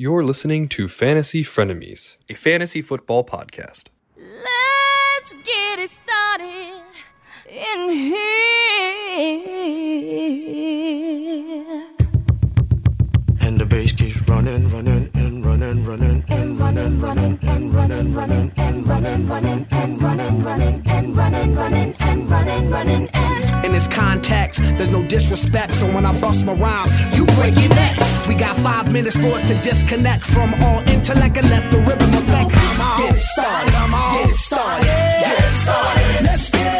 You're listening to Fantasy Frenemies, a fantasy football podcast. Let's get it started in here. Running, and running, running, and running, running, and running, running, and running, running, and running, running, and running, running, and. In this context, there's no disrespect, so when I bust my rhyme, you break your necks. We got five minutes for us to disconnect from all intellect and let the rhythm affect. Get it started, get it started, get it started. Let's get it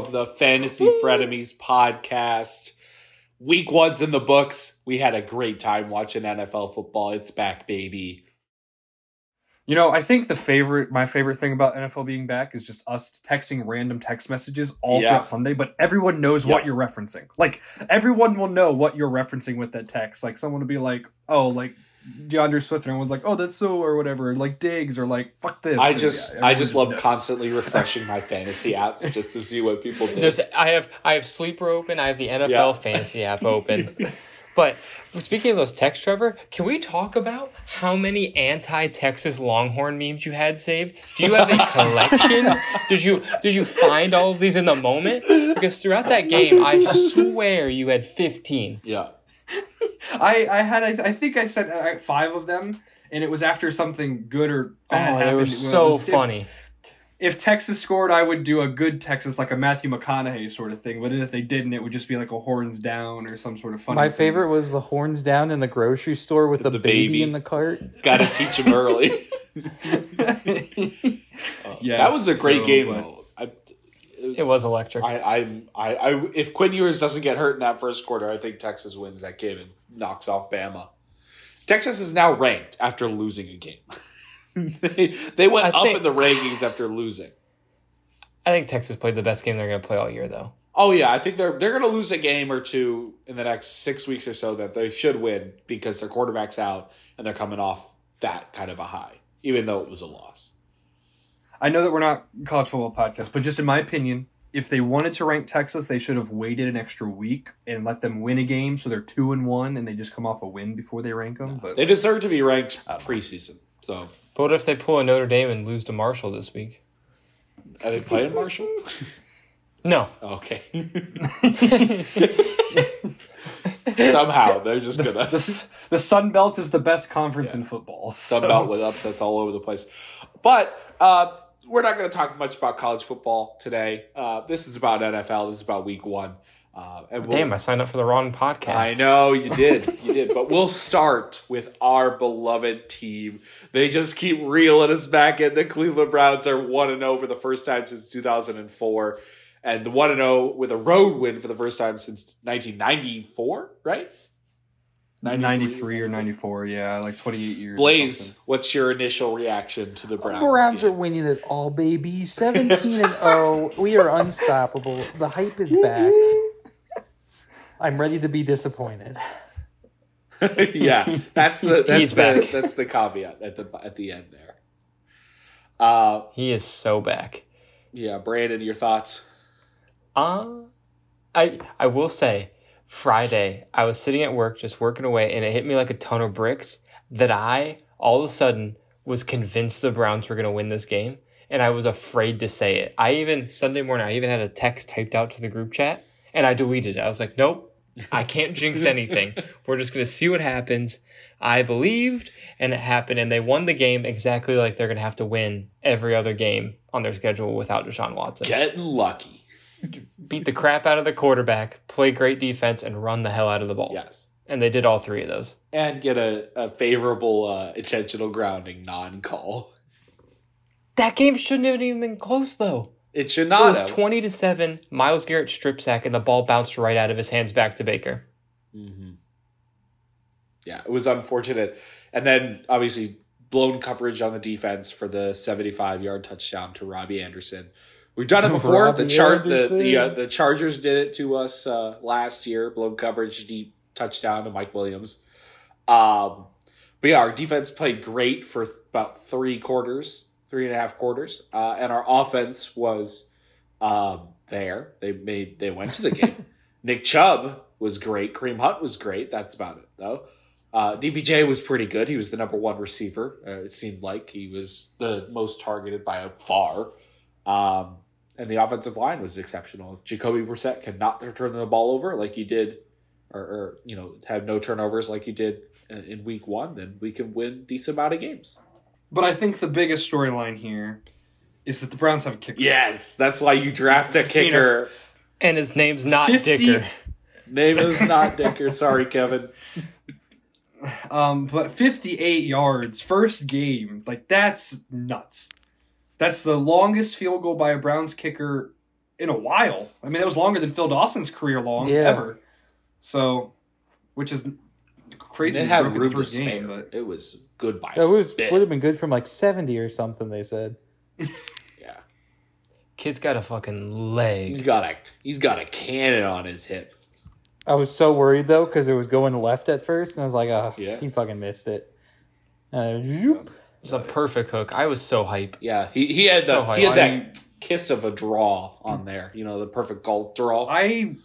of the Fantasy Frenemies podcast. Week one's in the books. We had a great time watching NFL football. It's back, baby. You know, I think the favorite, my favorite thing about NFL being back is just us texting random text messages all Yeah. throughout Sunday, but everyone knows what you're referencing. Like, everyone will know what you're referencing with that text. Like, someone will be like, oh, like DeAndre Swift, and everyone's like, oh, that's so, or whatever. Like, Diggs, or like, fuck this. I just, yeah, I just love knows. constantly refreshing my fantasy apps just to see what people do. There's, I have I have Sleeper open. I have the NFL Yeah. fantasy app open. but speaking of those texts, Trevor, can we talk about how many anti-Texas Longhorn memes you had saved? Do you have a collection? did you did you find all of these in the moment? Because throughout that game, I swear you had 15. yeah, I, I had, I, I think I sent uh, five of them, and it was after something good or bad Oh, they happened. were It so was diff- funny. if Texas scored, I would do a good Texas, like a Matthew McConaughey sort of thing. But if they didn't, it would just be like a horns down or some sort of funny. My thing. favorite was the horns down in the grocery store with the, The baby. baby. in the cart. got to teach him early. Yes, that was a great so, game. but- I, It was electric. I, I, I, I, if Quinn Ewers doesn't get hurt in that first quarter, I think Texas wins that game and knocks off Bama. Texas is now ranked after losing a game. they, they went I up think- in the rankings after losing. I think Texas played the best game they're going to play all year, though. Oh yeah, I think they're they're going to lose a game or two in the next six weeks or so that they should win because their quarterback's out and they're coming off that kind of a high, even though it was a loss. I know that we're not college football podcast, but just in my opinion, if they wanted to rank Texas, they should have waited an extra week and let them win a game, so they're two and one, and they just come off a win before they rank them. But They deserve to be ranked preseason. So But what if they pull a Notre Dame and lose to Marshall this week? are they playing Marshall? No. Okay. Somehow they're just gonna the, S- the Sun Belt is the best conference in football. Sun so- Belt with upsets all over the place. But uh, we're not going to talk much about college football today. Uh, this is about NFL. This is about Week One. Uh, and we'll, Damn, I signed up for the wrong podcast. I know you did, you did. But we'll start with our beloved team. They just keep reeling us back in. The Cleveland Browns are one and zero for the first time since two thousand and four, and the one and zero with a road win for the first time since nineteen ninety four. Right? 93 or 94, yeah, like 28 years. Blaze, what's your initial reaction to the Browns? The Browns are winning it all, baby. 17 and 0. We are unstoppable. The hype is back. I'm ready to be disappointed. yeah, that's the that's He's the back. that's the caveat at the at the end there. Uh, He is so back. yeah, Brandon, your thoughts? Uh, I I will say, Friday I was sitting at work just working away, and it hit me like a ton of bricks that I all of a sudden was convinced the Browns were going to win this game, and I was afraid to say it. I even Sunday morning I even had a text typed out to the group chat, and I deleted it. I was like, nope. I can't jinx anything. We're just going to see what happens. I believed, and it happened, and they won the game exactly like they're going to have to win every other game on their schedule without Deshaun Watson Getting lucky. Beat the crap out of the quarterback, play great defense, and run the hell out of the ball. Yes, And they did all three of those. and get a, a favorable uh, intentional grounding non-call. That game shouldn't have even been close, though. It should not. It was have. 20 to 7. Myles Garrett strip sack, and the ball bounced right out of his hands back to Baker. Mhm. Yeah, it was unfortunate, and then obviously blown coverage on the defense for the seventy-five yard touchdown to Robbie Anderson. We've done it before. the chart, the the, uh, the Chargers did it to us uh, last year. Blown coverage, deep touchdown to Mike Williams. Um, but yeah, our defense played great for th- about three quarters, three and a half quarters, uh, and our offense was um, there. They made they went to the game. Nick Chubb was great. Kareem Hunt was great. That's about it though. Uh, DPJ was pretty good. He was the number one receiver. Uh, it seemed like he was the most targeted by a far. Um, and the offensive line was exceptional. If Jacoby Brissett cannot turn the ball over like he did, or, or you know have no turnovers like he did in, in week one, then we can win decent amount of games. But I think the biggest storyline here is that the Browns have a kicker. Yes, that's why you draft a kicker. And his name's not 50 Dicker. Name is not Dicker. Sorry, Kevin. Um, but 58 yards, first game, like that's nuts. That's the longest field goal by a Browns kicker in a while. I mean, it was longer than Phil Dawson's career long Yeah. ever. So, which is crazy. It had room the to first game, spare. but It was good by That was bit. would have been good from like seventy or something. They said. yeah. Kid's got a fucking leg. He's got a he's got a cannon on his hip. I was so worried though because it was going left at first, and I was like, "Oh, Yeah. he fucking missed it." And then, zoop. It was a perfect hook. I was so hype. Yeah, he, he had So the he had high. that kiss of a draw on there. You know, the perfect golf draw. I.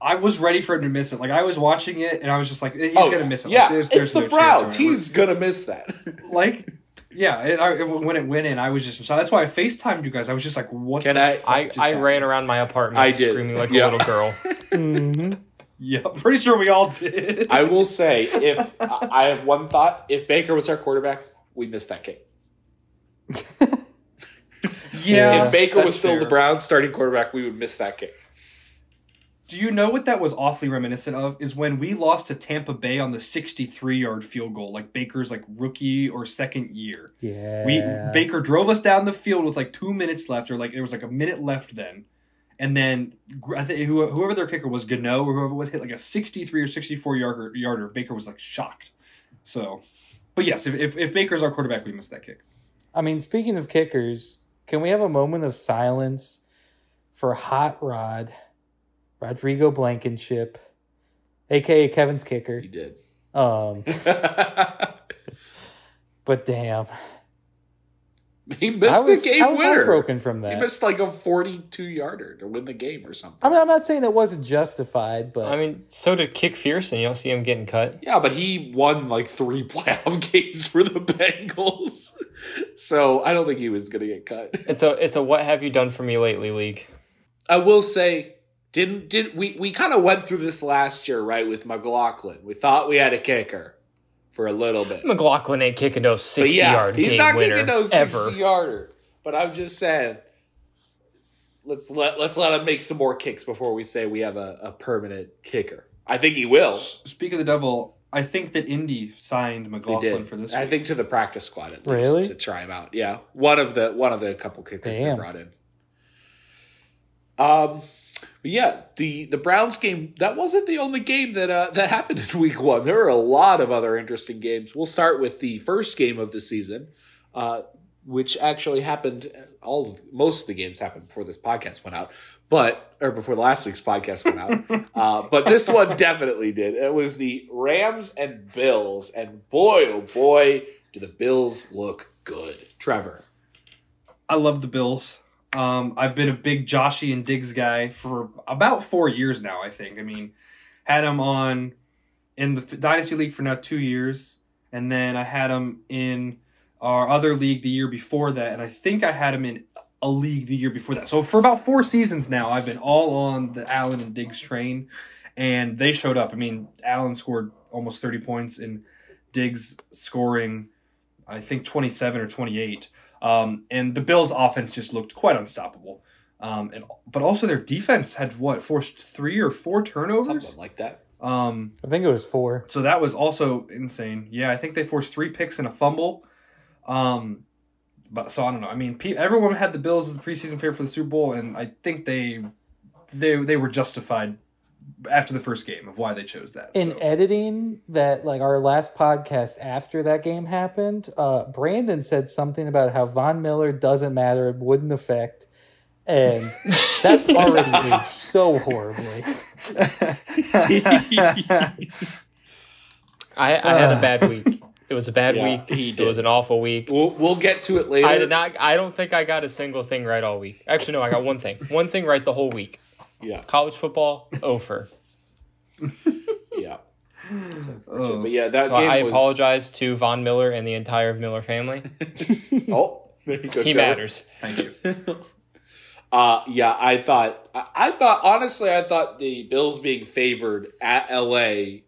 I was ready for him to miss it. Like I was watching it, and I was just like, "He's oh, gonna miss it." Yeah, Like, there's, there's it's the no Browns. He's gonna miss that. like, yeah. It, I, it- when it went in, I was just so that's why I Facetimed you guys. I was just like, "What?" Can the I- fuck I, I ran around my apartment I did. screaming like Yeah. a little girl. Mhm. Yeah, pretty sure we all did. I will say, if I I have one thought, if Baker was our quarterback, we missed that kick. yeah. if Baker was that's still the fair. Browns starting quarterback, we would miss that kick. Do you know what that was awfully reminiscent of? Is when we lost to Tampa Bay on the 63 yard field goal, like Baker's like rookie or second year. Yeah. We Baker drove us down the field with like two minutes left, or like there was like a minute left then, and then I think whoever their kicker was, Gano or whoever was hit like a 63 or 64 yarder. Yarder. Baker was like shocked. So, but yes, if, if if Baker's our quarterback, we missed that kick. I mean, speaking of kickers, can we have a moment of silence for Hot Rod, Rodrigo Blankenship, aka Kevin's kicker? He did. Um, but damn, he missed was, the game I was winner. heartbroken from that. He missed like a 42 yarder to win the game or something. I mean, I'm not saying that wasn't justified, but I mean, so did Kick Fearson. You don't see him getting cut. Yeah, but he won like three playoff games for the Bengals. So I don't think he was going to get cut. It's a it's a what have you done for me lately league. I will say, didn't did we we kind of went through this last year, right, with McLaughlin. We thought we had a kicker for a little bit. McLaughlin ain't kicking no sixty yeah, yard he's game not winner kicking no ever. 60 yarder. But I'm just saying let's let let's let him make some more kicks before we say we have a, a permanent kicker. I think he will. Speak of the devil, I think that Indy signed McLaughlin did. for this. I week. think to the practice squad at least Really? to try him out. Yeah, one of the one of the couple kickers Damn. they brought in. Um, but yeah, the the Browns game that wasn't the only game that uh, that happened in Week One. There were a lot of other interesting games. We'll start with the first game of the season, uh, which actually happened. All of, most of the games happened before this podcast went out, but or before last week's podcast went out. uh, but this one definitely did. It was the Rams and Bills, and boy, oh boy, do the Bills look good. Trevor, I love the Bills. Um, I've been a big Joshy and Diggs guy for about four years now. I think. I mean, had him on in the Dynasty League for now two years, and then I had him in our other league the year before that, and I think I had him in a league the year before that. So for about four seasons now, I've been all on the Allen and Diggs train, and they showed up. I mean, Allen scored almost thirty points, and Diggs scoring, I think twenty seven or twenty eight. Um, and the Bills' offense just looked quite unstoppable. Um, and but also their defense had what forced three or four turnovers. something like that. Um, I think it was four. so that was also insane. Yeah, I think they forced three picks and a fumble. Um, but so I don't know. I mean, pe- everyone had the Bills as the preseason favorite for the Super Bowl, and I think they they they were justified after the first game of why they chose that. In so. editing that, like our last podcast after that game happened, uh, Brandon said something about how Von Miller doesn't matter, it wouldn't affect, and that already aged so horribly. I, I had a bad week. It was a bad Yeah, week. he It did. was an awful week. We'll, we'll get to it later. I did not. I don't think I got a single thing right all week. Actually, no, I got one thing. One thing right the whole week. Yeah, College football over. yeah. That's unfortunate. Oh. But yeah, that So game I was. apologize to Von Miller and the entire Miller family. Oh, there you go. He Trevor. matters. Thank you. Uh, yeah, I thought, I, I thought, honestly, I thought the Bills being favored at LA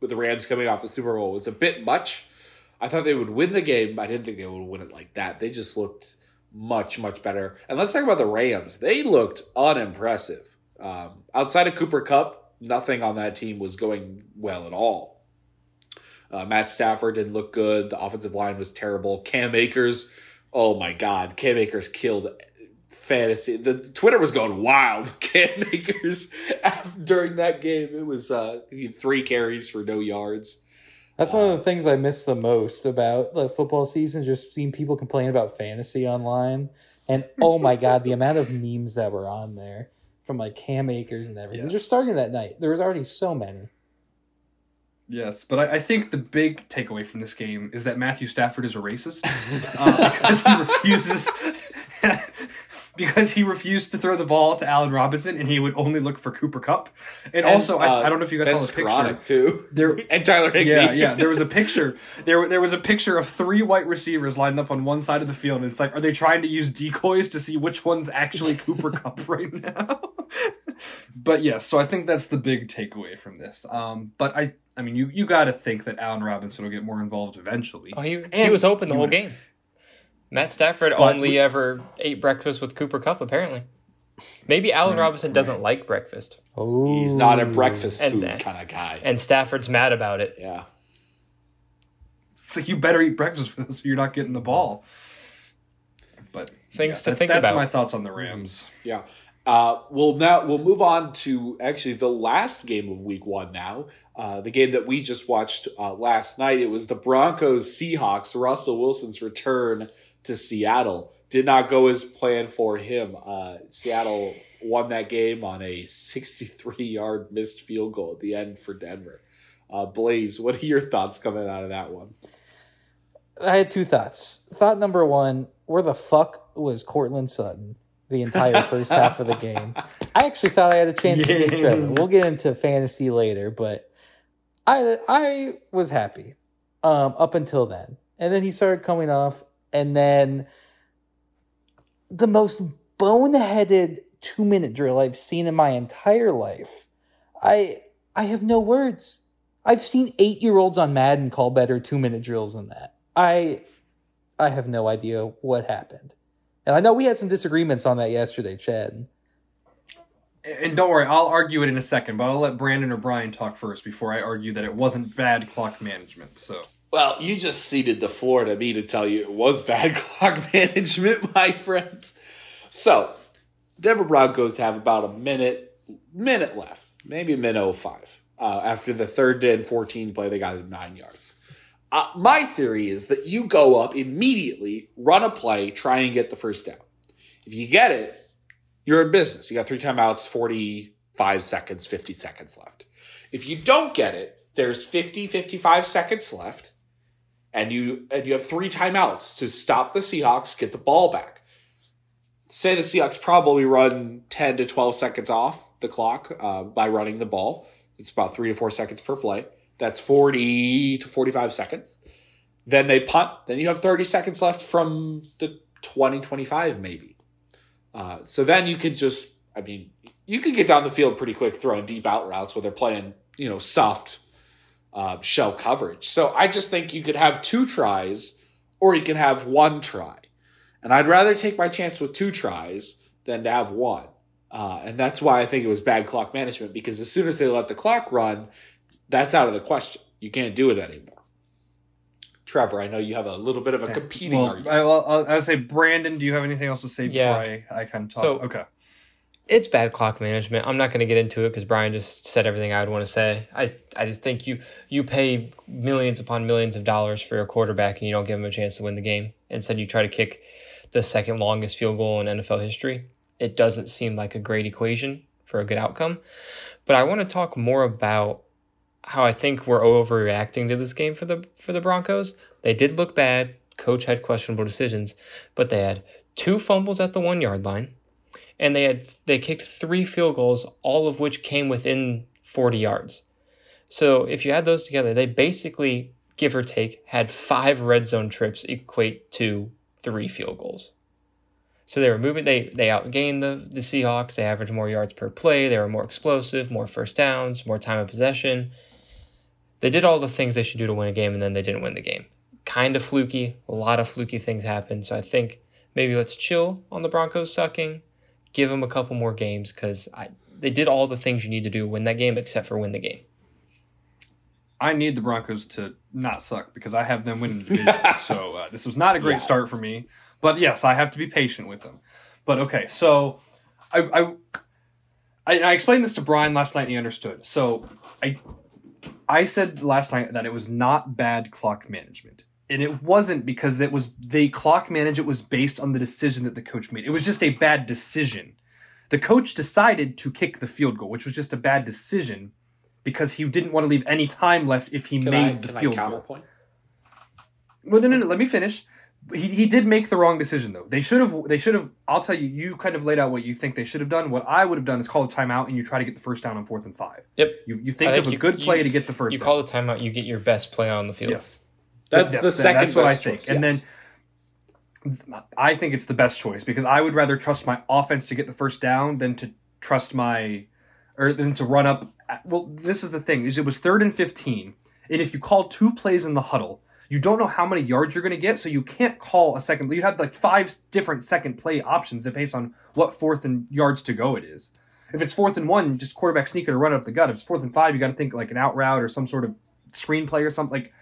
with the Rams coming off the Super Bowl was a bit much. I thought they would win the game. I didn't think they would win it like that. They just looked much, much better. And let's talk about the Rams. They looked unimpressive. Um, outside of Cooper Kupp, nothing on that team was going well at all. Uh, Matt Stafford didn't look good. The offensive line was terrible. Cam Akers, oh my God, Cam Akers killed fantasy. The Twitter was going wild. Cam Akers during that game, it was uh, three carries for no yards. That's one of the things I miss the most about the football season. Just seeing people complain about fantasy online, and oh my god, the amount of memes that were on there from like Cam Akers and everything. Yes. Just starting that night, there was already so many. Yes, but I, I think the big takeaway from this game is that Matthew Stafford is a racist uh, because he refuses because he refused to throw the ball to Allen Robinson and he would only look for Cooper Kupp. And, also, uh, I, I don't know if you guys Ben saw the picture. Skowronek, too. There, And Tyler Higbee. yeah, yeah. There was a picture. There, there was a picture of three white receivers lined up on one side of the field, and it's like, are they trying to use decoys to see which one's actually Cooper Kupp right now? but yes, so I think that's the big takeaway from this. Um, but I, I mean, you you got to think that Allen Robinson will get more involved eventually. Oh, he, he was open the whole would- game. Matt Stafford But only we- ever ate breakfast with Cooper Kupp, apparently. Maybe Allen Robinson doesn't like breakfast, Oh, He's not a breakfast And food that- kind of guy. and Stafford's mad about it. yeah. It's like you better eat breakfast with us, or you're not getting the ball. But Things to that's, think that's about. my thoughts on the Rams. Yeah. Uh, we'll now we'll move on to actually the last game of Week One. Now, uh, the game that we just watched uh, last night. It was the Broncos Seahawks. Russell Wilson's return to Seattle did not go as planned for him. Uh, Seattle won that game on a 63 yard missed field goal at the end for Denver. Uh, Blaze, what are your thoughts coming out of that one? I had two thoughts. Thought number one: Where the fuck was Courtland Sutton the entire first half of the game? I actually thought I had a chance to beat Yeah. Trevor. We'll get into fantasy later, but I I was happy um, up until then, and then he started coming off, and then the most boneheaded two minute drill I've seen in my entire life. I I have no words. I've seen eight year olds on Madden call better two minute drills than that. I I have no idea what happened. And I know we had some disagreements on that yesterday, Chad. And don't worry, I'll argue it in a second, but I'll let Brandon or Brian talk first before I argue that it wasn't bad clock management. So Well, you just ceded the floor to me to tell you it was bad clock management, my friends. So, Denver Broncos have about a minute minute left, maybe a minute 05. Uh, after the third and 14 play, they got nine yards. Uh, my theory is that you go up immediately, run a play, try and get the first down. If you get it, you're in business. You got three timeouts, 45 seconds, 50 seconds left. If you don't get it, there's 50, 55 seconds left and you and you have three timeouts to stop the Seahawks, get the ball back. Say the Seahawks probably run 10 to 12 seconds off the clock uh, by running the ball. It's about three to four seconds per play. That's 40 to 45 seconds. Then they punt. Then you have 30 seconds left from the 20, 25 maybe. Uh, so then you can just, I mean, you can get down the field pretty quick throwing deep out routes where they're playing, you know, soft uh, shell coverage. So I just think you could have two tries or you can have one try. And I'd rather take my chance with two tries than to have one. Uh, and that's why I think it was bad clock management because as soon as they let the clock run, that's out of the question. You can't do it anymore. Trevor, I know you have a little bit of a competing well, argument. I, I'll, I'll say, Brandon, do you have anything else to say Yeah. before I, I kind of talk? So- okay. It's bad clock management. I'm not going to get into it because Brian just said everything I would want to say. I, I just think you you pay millions upon millions of dollars for your quarterback and you don't give him a chance to win the game. Instead, you try to kick the second longest field goal in NFL history. It doesn't seem like a great equation for a good outcome. But I want to talk more about how I think we're overreacting to this game for the for the Broncos. They did look bad. Coach had questionable decisions, but they had two fumbles at the one yard line, and they had they kicked three field goals, all of which came within 40 yards. So if you add those together, they basically, give or take, had five red zone trips equate to three field goals. So they were moving. They they outgained the the Seahawks. They averaged more yards per play. They were more explosive, more first downs, more time of possession. They did all the things they should do to win a game, and then they didn't win the game. Kind of fluky. A lot of fluky things happened. So I think maybe let's chill on the Broncos sucking. Give them a couple more games because they did all the things you need to do win that game, except for win the game. I need the Broncos to not suck because I have them winning the division. so uh, this was not a great Yeah. start for me. But yes, I have to be patient with them. But okay, so I I, I, I explained this to Brian last night and he understood. So I I said last night that it was not bad clock management. And it wasn't because that was the clock management was based on the decision that the coach made. It was just a bad decision. The coach decided to kick the field goal, which was just a bad decision because he didn't want to leave any time left if he Can made I, the can I field goal. counterpoint? Well, no, no, no. Let me finish. He, he did make the wrong decision though. They should have. They should have. I'll tell you. You kind of laid out what you think they should have done. What I would have done is call a timeout and you try to get the first down on fourth and five. Yep. You you think I of think a good play you- to get the first. You down. call the timeout, you get your best play on the field. Yes. That's Yes, the second that's what I best think. choice, And yes. then I think it's the best choice because I would rather trust my offense to get the first down than to trust my or than to run up. Well, this is the thing: is it was third and fifteen, and if you call two plays in the huddle, you don't know how many yards you're going to get, so you can't call a second. You have like five different second play options based on what fourth and yards to go it is. If it's fourth and one, just quarterback sneak it or run up the gut. If it's fourth and five, you got to think like an out route or some sort of screenplay or something. Like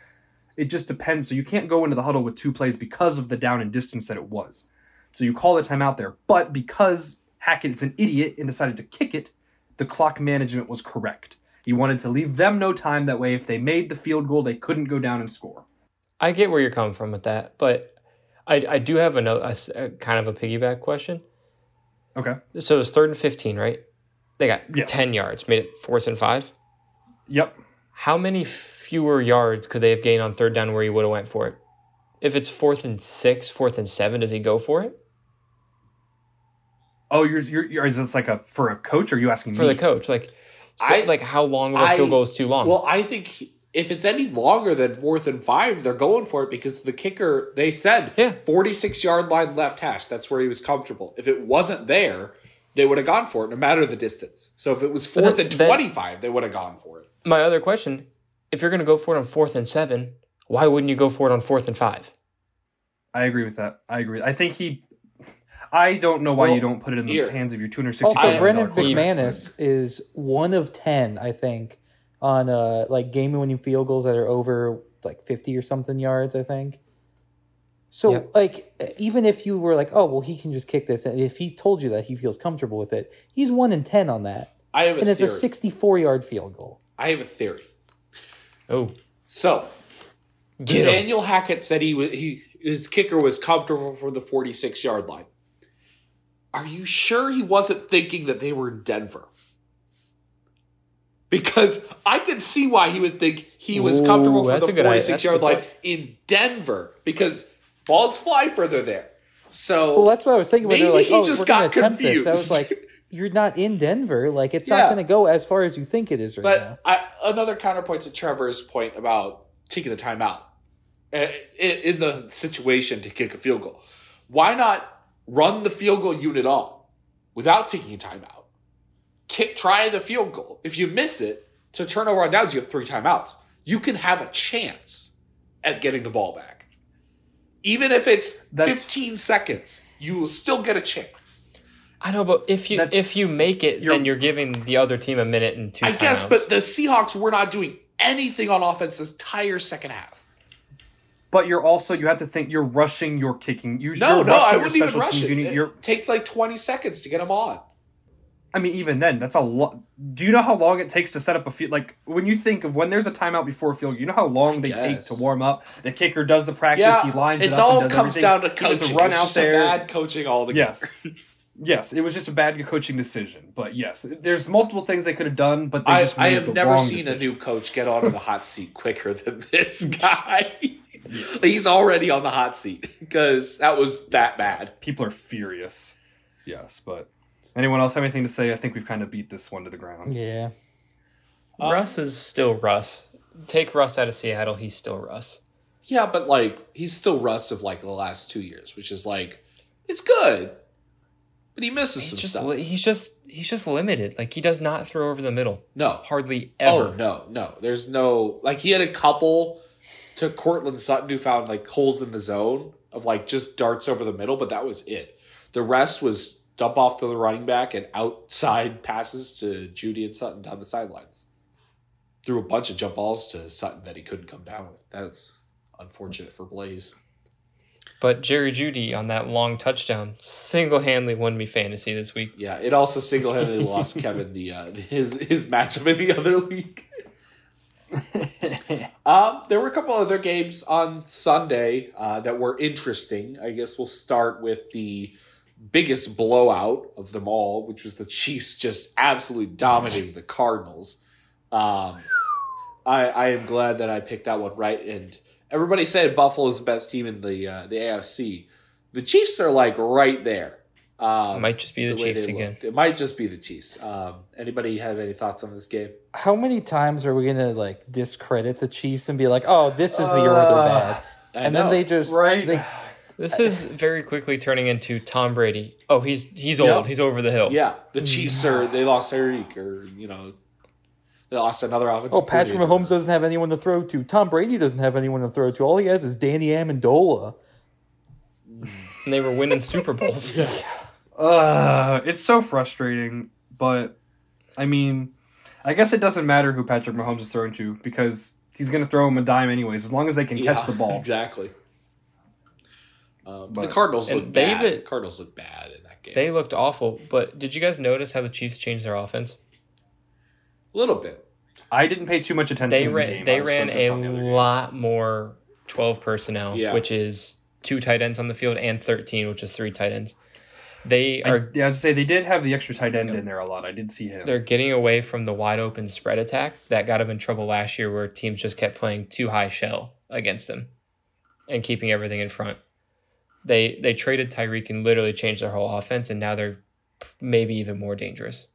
it just depends. So you can't go into the huddle with two plays because of the down and distance that it was. So you call the timeout there. But because Hackett is an idiot and decided to kick it, the clock management was correct. He wanted to leave them no time. That way, if they made the field goal, they couldn't go down and score. I get where you're coming from with that, but I, I do have another a a kind of a piggyback question. Okay. So it's third and fifteen, right? They got Yes. ten yards, made it fourth and five. Yep. How many fewer yards could they have gained on third down where he would have went for it? If it's fourth and six, fourth and seven, does he go for it Oh, you're you're, you're is this like a for a coach? Or are you asking me? for me? the coach? Like, so, I- like how long of a I- field goal is too long? Well, I think he- if it's any longer than fourth and five, they're going for it because the kicker, they said, Yeah. 46 yard line left hash. That's where he was comfortable. If it wasn't there, they would have gone for it no matter the distance. So if it was fourth then- and then- 25, they would have gone for it. My other question: If you're going to go for it on fourth and seven, why wouldn't you go for it on fourth and five? I agree with that. I agree. I think he. I don't know why Well, you don't put it in the here. hands of your two hundred sixty. Also, Brandon quarterback. McManus is one of ten, I think, on uh like game-winning field goals that are over like fifty or something yards. I think. So, Yep. like, even if you were like, "Oh, well, he can just kick this," and if he told you that he feels comfortable with it, he's one in ten on that, I have a and it's a sixty-four yard field goal. I have a theory. Oh, So get him. Daniel Hackett said he was he his kicker was comfortable for the 46 yard line. Are you sure he wasn't thinking that they were in Denver? Because I could see why he would think he was comfortable for that's the a good idea. 46 yard line point. in Denver because balls fly further there. So Well, that's what I was thinking when Maybe like, he "Oh, just got attempt this." I was like, "You're not in Denver. Like, it's Yeah. not going to go as far as you think it is right now." But I, another counterpoint to Trevor's point about taking the timeout uh, in, in the situation to kick a field goal. Why not run the field goal unit on without taking a timeout? Kick, try the field goal. If you miss it, to turnover on downs, you have three timeouts. You can have a chance at getting the ball back. Even if it's That's- 15 seconds, you will still get a chance. I know, but if you That's- if you make it, you're- then you're giving the other team a minute and two. I guess, but the Seahawks were not doing anything on offense this entire second half. But you're also you have to think you're rushing your kicking. You, No, you're no, rushing I wouldn't even special rush teams it. unit. It You're, take like 20 seconds to get them on. I mean, even then, that's a lot. Do you know how long it takes to set up a field? Like when you think of when there's a timeout before a field, you know how long they take to warm up. The kicker does the practice. Yeah, he lines it's it up all and does comes everything. down to coaching. a run out just there. bad coaching altogether. Yes. yes, it was just a bad coaching decision. But yes, there's multiple things they could have done, but they I, I have the never seen decision. a new coach get onto the hot seat quicker than this guy. He's already on the hot seat because that was that bad. People are furious. Yes, but anyone else have anything to say? I think we've kind of beat this one to the ground. Yeah. Russ uh, is still Russ. Take Russ out of Seattle, he's still Russ. Yeah, but like he's still Russ of like the last two years, which is like it's good, but he misses He's some just, stuff. he's just he's just limited. Like he does not throw over the middle. no, Hardly ever. Oh no, no. There's no like he had a couple to Courtland Sutton who found like holes in the zone of like just darts over the middle, but that was it. The rest was dump off to the running back and outside passes to Jeudy and Sutton down the sidelines. Threw a bunch of jump balls to Sutton that he couldn't come down with. That's unfortunate for Blaze. But Jerry Jeudy on that long touchdown single handedly won me fantasy this week. Yeah, it also single handedly lost Kevin the uh, his his matchup in the other league. um, there were a couple other games on Sunday uh, that were interesting. I guess we'll start with the biggest blowout of them all, which was the Chiefs just absolutely dominating the Cardinals. Um, I I am glad that I picked that one right. And everybody said Buffalo's the best team in the uh, the AFC. The Chiefs are like right there. Um, It might just be the, way Chiefs they again. looked. It might just be the Chiefs. Um, anybody have any thoughts on this game? How many times are we gonna like discredit the Chiefs and be like, "Oh, this is the year where they're bad," I and know. then they just Right. They, This is very quickly turning into Tom Brady. Oh, he's he's old. Yep. He's over the hill. Yeah, the Chiefs are they lost Tyreek or you know they lost another offensive. oh, Patrick coordinator. Mahomes doesn't have anyone to throw to. Tom Brady doesn't have anyone to throw to. All he has is Danny Amendola. And they were winning Super Bowls. Uh, it's so frustrating, but I mean, I guess it doesn't matter who Patrick Mahomes is throwing to because he's going to throw him a dime anyways, as long as they can catch Yeah, the ball. exactly. Um, the Cardinals and look bad. David- Cardinals look bad in that game. They looked awful. But did you guys notice how the Chiefs changed their offense? a little bit. I didn't pay too much attention. They to the ran game. They ran a the other game. lot more twelve personnel, Yeah. which is two tight ends on the field, and thirteen, which is three tight ends. They I, are yeah, I was to say they did have the extra tight end in there a lot. I did see him. they're getting away from the wide open spread attack that got them in trouble last year, where teams just kept playing too high shell against them and keeping everything in front. They they traded Tyreek and literally changed their whole offense, and now they're maybe even more dangerous.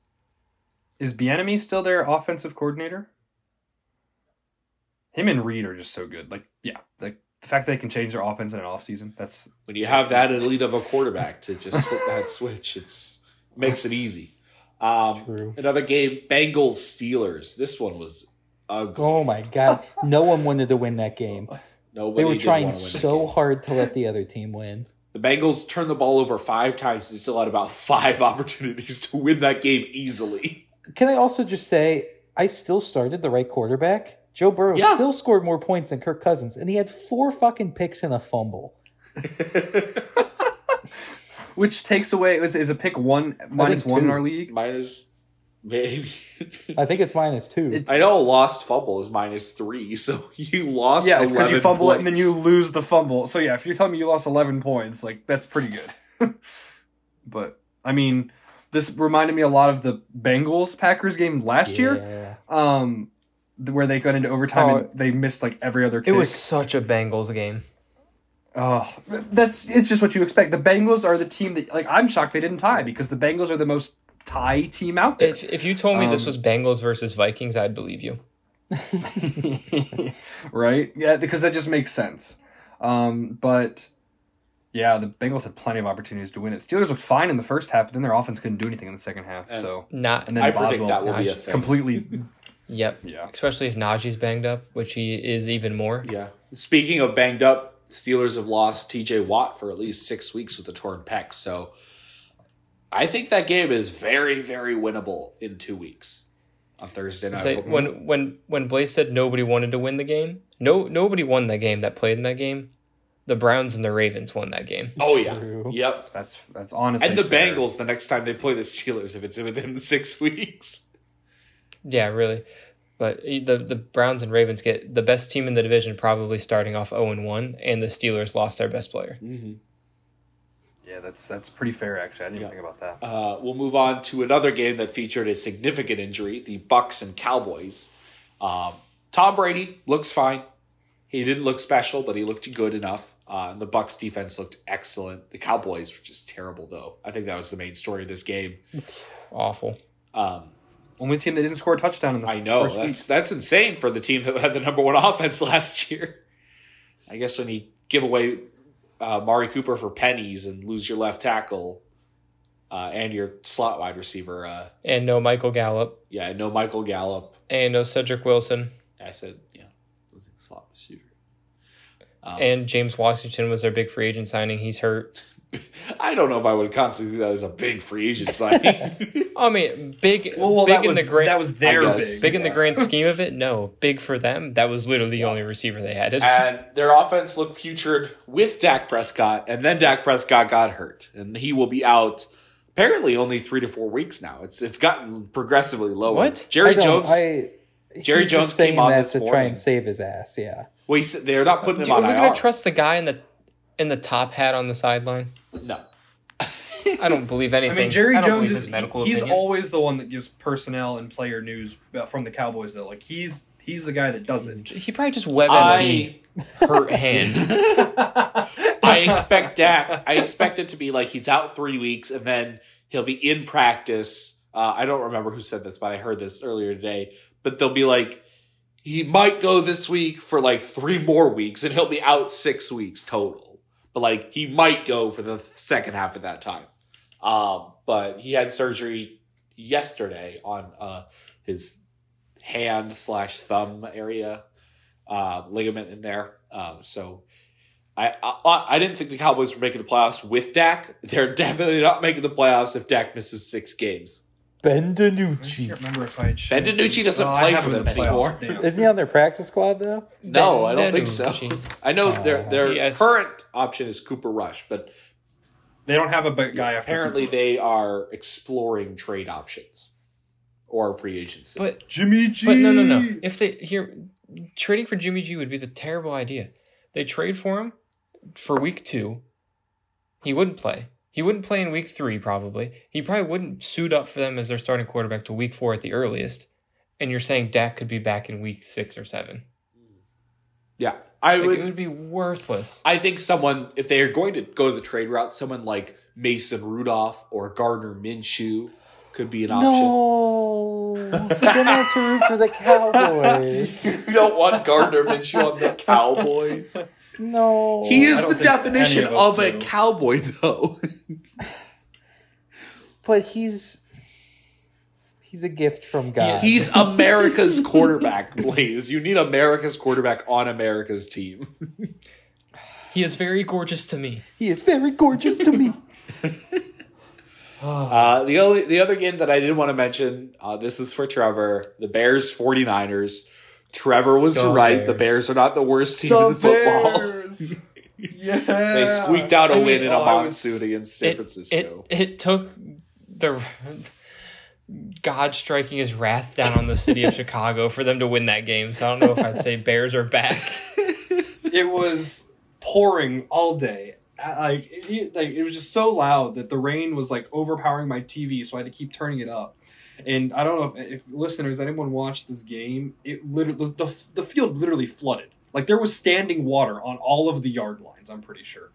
Is Bieniemy still their offensive coordinator? Him and Reid are just so good. Like, yeah, like the fact that they can change their offense in an offseason, that's When you have that elite of a quarterback to just flip that switch, it's makes it easy. Um, True. another game, Bengals Steelers. This one was ugly. Oh my god, no one wanted to win that game. Nobody They were trying wanna win that so hard to let the other team win. The Bengals turned the ball over five times and still had about five opportunities to win that game easily. Can I also just say, I still started the right quarterback. Joe Burrow Yeah. still scored more points than Kirk Cousins, and he had four fucking picks and a fumble. which takes away is, is a pick one minus one in our league. Minus maybe. I think it's minus two. It's, I know a lost fumble is minus three, so you lost. yeah, because you 11 fumble it and then you lose the fumble. So yeah, if you're telling me you lost eleven points, like that's pretty good. but I mean, this reminded me a lot of the Bengals Packers game last year. Um where they got into overtime Oh, and they missed like every other kick. It was such a Bengals game. oh, that's it's just what you expect. The Bengals are the team that like I'm shocked they didn't tie because the Bengals are the most tie team out there. If if you told me this Um, was Bengals versus Vikings, I'd believe you. right? Yeah, because that just makes sense. Um, but yeah, the Bengals had plenty of opportunities to win it. Steelers looked fine in the first half, but then their offense couldn't do anything in the second half. And- so Not and then I predict Boswell that will be a thing. completely Yep. yeah. Especially if Najee's banged up, which he is even more. Yeah. Speaking of banged up, Steelers have lost T.J. Watt for at least six weeks with a torn pec. So I think that game is very, very winnable in two weeks on Thursday night Say, football. when when when Blaze said nobody wanted to win the game, no nobody won that game that played in that game. The Browns and the Ravens won that game. oh yeah, True. yep. That's that's honestly And the fair. Bengals the next time they play the Steelers if it's within six weeks. Yeah, really. But the the Browns and Ravens get the best team in the division probably starting off 0 and 1 and the Steelers lost their best player. Mm-hmm. Yeah, that's that's pretty fair. Actually, I didn't even think about that. Uh, we'll move on to another game that featured a significant injury: the Bucs and Cowboys. Um, Tom Brady looks fine. He didn't look special, but he looked good enough. Uh, and the Bucs defense looked excellent. The Cowboys were just terrible, though. I think that was the main story of this game. Awful. Um, Only team that didn't score a touchdown in the I know first week. that's that's insane for the team that had the number one offense last year. I guess when you give away uh, Mari Cooper for pennies and lose your left tackle uh, and your slot wide receiver, uh, And no Michael Gallup. yeah, no Michael Gallup. And no Cedric Wilson. I said, yeah, losing slot receiver. And James Washington was their big free agent signing. He's hurt. I don't know if I would constantly that as a big free agent signing. I mean, big, Well, well, big in was the grand, that was their guess. big. big in the grand scheme of it. No, big for them. That was literally the only receiver they had. and their offense looked putrid with Dak Prescott, and then Dak Prescott got hurt, and he will be out. Apparently, only three to four weeks now. It's it's gotten progressively lower. What? Jerry I Jones? I, Jerry Jones came on that this to try and save his ass. Yeah. Well, they're not putting him Do, are on we IR. gonna trust the guy in the in the top hat on the sideline? no, I don't believe anything. I anything. mean, Jerry I Jones is his medical he's opinion. always the one that gives personnel and player news from the Cowboys. Though, like he's he's the guy that does it. He probably just WebMD I hurt hand. I expect Dak. I expect it to be like he's out three weeks, and then he'll be in practice. Uh, I don't remember who said this, but I heard this earlier today. But they'll be like, he might go this week for like three more weeks, and he'll be out six weeks total. But like, he might go for the second half of that time. Um, but he had surgery yesterday on uh, his hand slash thumb area uh, ligament in there. Um, so I, I I didn't think the Cowboys were making the playoffs with Dak. They're definitely not making the playoffs if Dak misses six games. Ben I can't remember if I. had Ben shown- DiNucci doesn't Oh, I play have for him in them the playoffs, anymore. Isn't he on their practice squad though? No, I don't think so. DiNucci. I know oh, their their Yeah. current option is Cooper Rush, but They don't have a big guy after. apparently Cooper. they are exploring trade options or free agency. But Jimmy G. but no no no. If they here trading for Jimmy G would be the terrible idea. They trade for him for week two. He wouldn't play. He wouldn't play in week three probably. He probably wouldn't suit up for them as their starting quarterback to week four at the earliest. And you're saying Dak could be back in week six or seven. yeah, I Like, would. it would be worthless. I think someone, if they are going to go the trade route, someone like Mason Rudolph or Gardner Minshew could be an option. No, you don't have to root for the Cowboys. You don't want Gardner Minshew on the Cowboys. No, He is the definition of of a cowboy, though. but he's he's a gift from God. He's America's quarterback, Blaze. You need America's quarterback on America's team. He is very gorgeous to me. he is very gorgeous to me. Uh, the only the other game that I did want to mention, uh, this is for Trevor, the Bears 49ers. Trevor was Go right. The Bears. Bears are not the worst team in football. yeah. they squeaked out a I mean, win in a oh, I was- against San It, Francisco. it, it took the God striking his wrath down on the city of Chicago for them to win that game. So I don't know if I'd say Bears are back. it was pouring all day. Like it, like it was just so loud that the rain was like overpowering my TV, so I had to keep turning it up. And I don't know if, if listeners, anyone watched this game, it literally the, the field literally flooded. Like there was standing water on all of the yard lines. I'm pretty sure,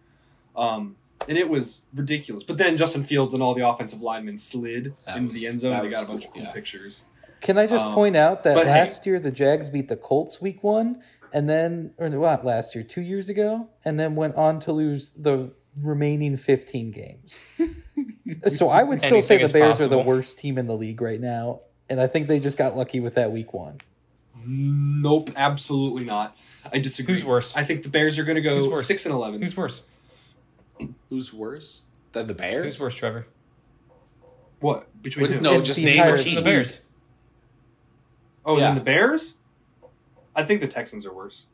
um, and it was ridiculous. But then Justin Fields and all the offensive linemen slid That into was- the end zone. They got a bunch cool, of cool yeah. pictures. Can I just Um, point out that but hey- last year the Jags beat the Colts week one, and then or what last year, two years ago, and then went on to lose the remaining fifteen games. so I would still say the is Bears are the worst team in the league right now, and I think they just got lucky with that week one. Nope, absolutely not. I disagree. Who's worse? I think the Bears are going to Who's go worse? six and eleven. Who's worse? Who's worse than the Bears? Who's worse, Trevor? What between What- no, And just the name entire a The. Bears. Oh, Yeah. then the Bears. I think the Texans are worse.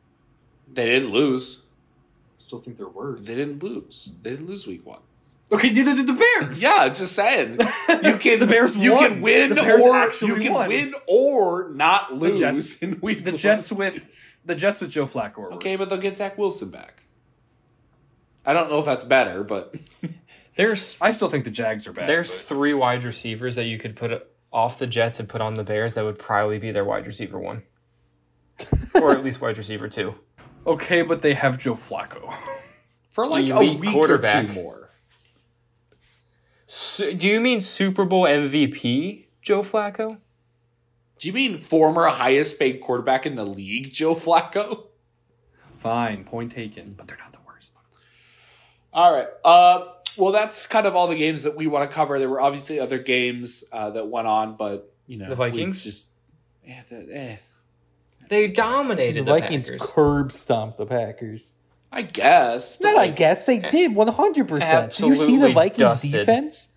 They didn't lose. Still think they're worse. They didn't lose. They didn't lose week one. Okay, neither did the Bears. Yeah, just saying. You can The Bears you won. can win The Bears or you can won. win or not lose Jets- in week the one. Jets with the Jets with Joe Flacco. Are Okay, worse. but they'll get Zach Wilson back. I don't know if that's better, but There's I still think the Jags are bad. there's but- three wide receivers that you could put off the Jets and put on the Bears that would probably be their wide receiver one, or at least wide receiver two. Okay, but they have Joe Flacco. For like a week or two more. Su- do you mean Super Bowl MVP Joe Flacco? Do you mean former highest paid quarterback in the league, Joe Flacco? Fine, point taken, but they're not the worst. All right. Uh, well, that's kind of all the games that we want to cover. There were obviously other games uh, that went on, but you know, The Vikings? just eh, the, eh. They dominated The the, Vikings Packers. curb stomped the Packers. I guess. but, Not I guess they eh, did 100. percent Do you see the Vikings dusted. defense?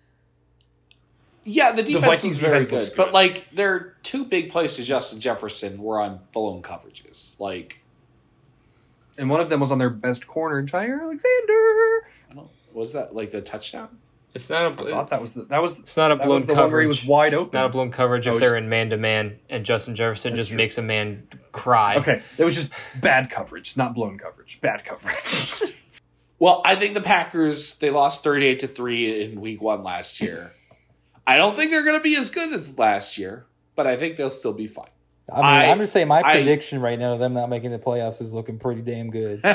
Yeah, the defense Vikings was very defense looks good, good. but like their two big plays to Justin Jefferson were on blown coverages. Like, And one of them was on their best corner, Jaire Alexander. I don't was that like a touchdown? It's not a I thought that was the, that was it's not a that blown was the coverage. one where he was wide open. not a blown coverage Oh, if it's- they're in man to man and Justin Jefferson just true. makes a man cry. Okay, it was just bad coverage, not blown coverage. Bad coverage. Well, I think the Packers they lost thirty eight to three in Week One last year. I don't think they're going to be as good as last year, but I think they'll still be fine. I mean, I- I, am just saying my I- prediction right now of them not making the playoffs is looking pretty damn good.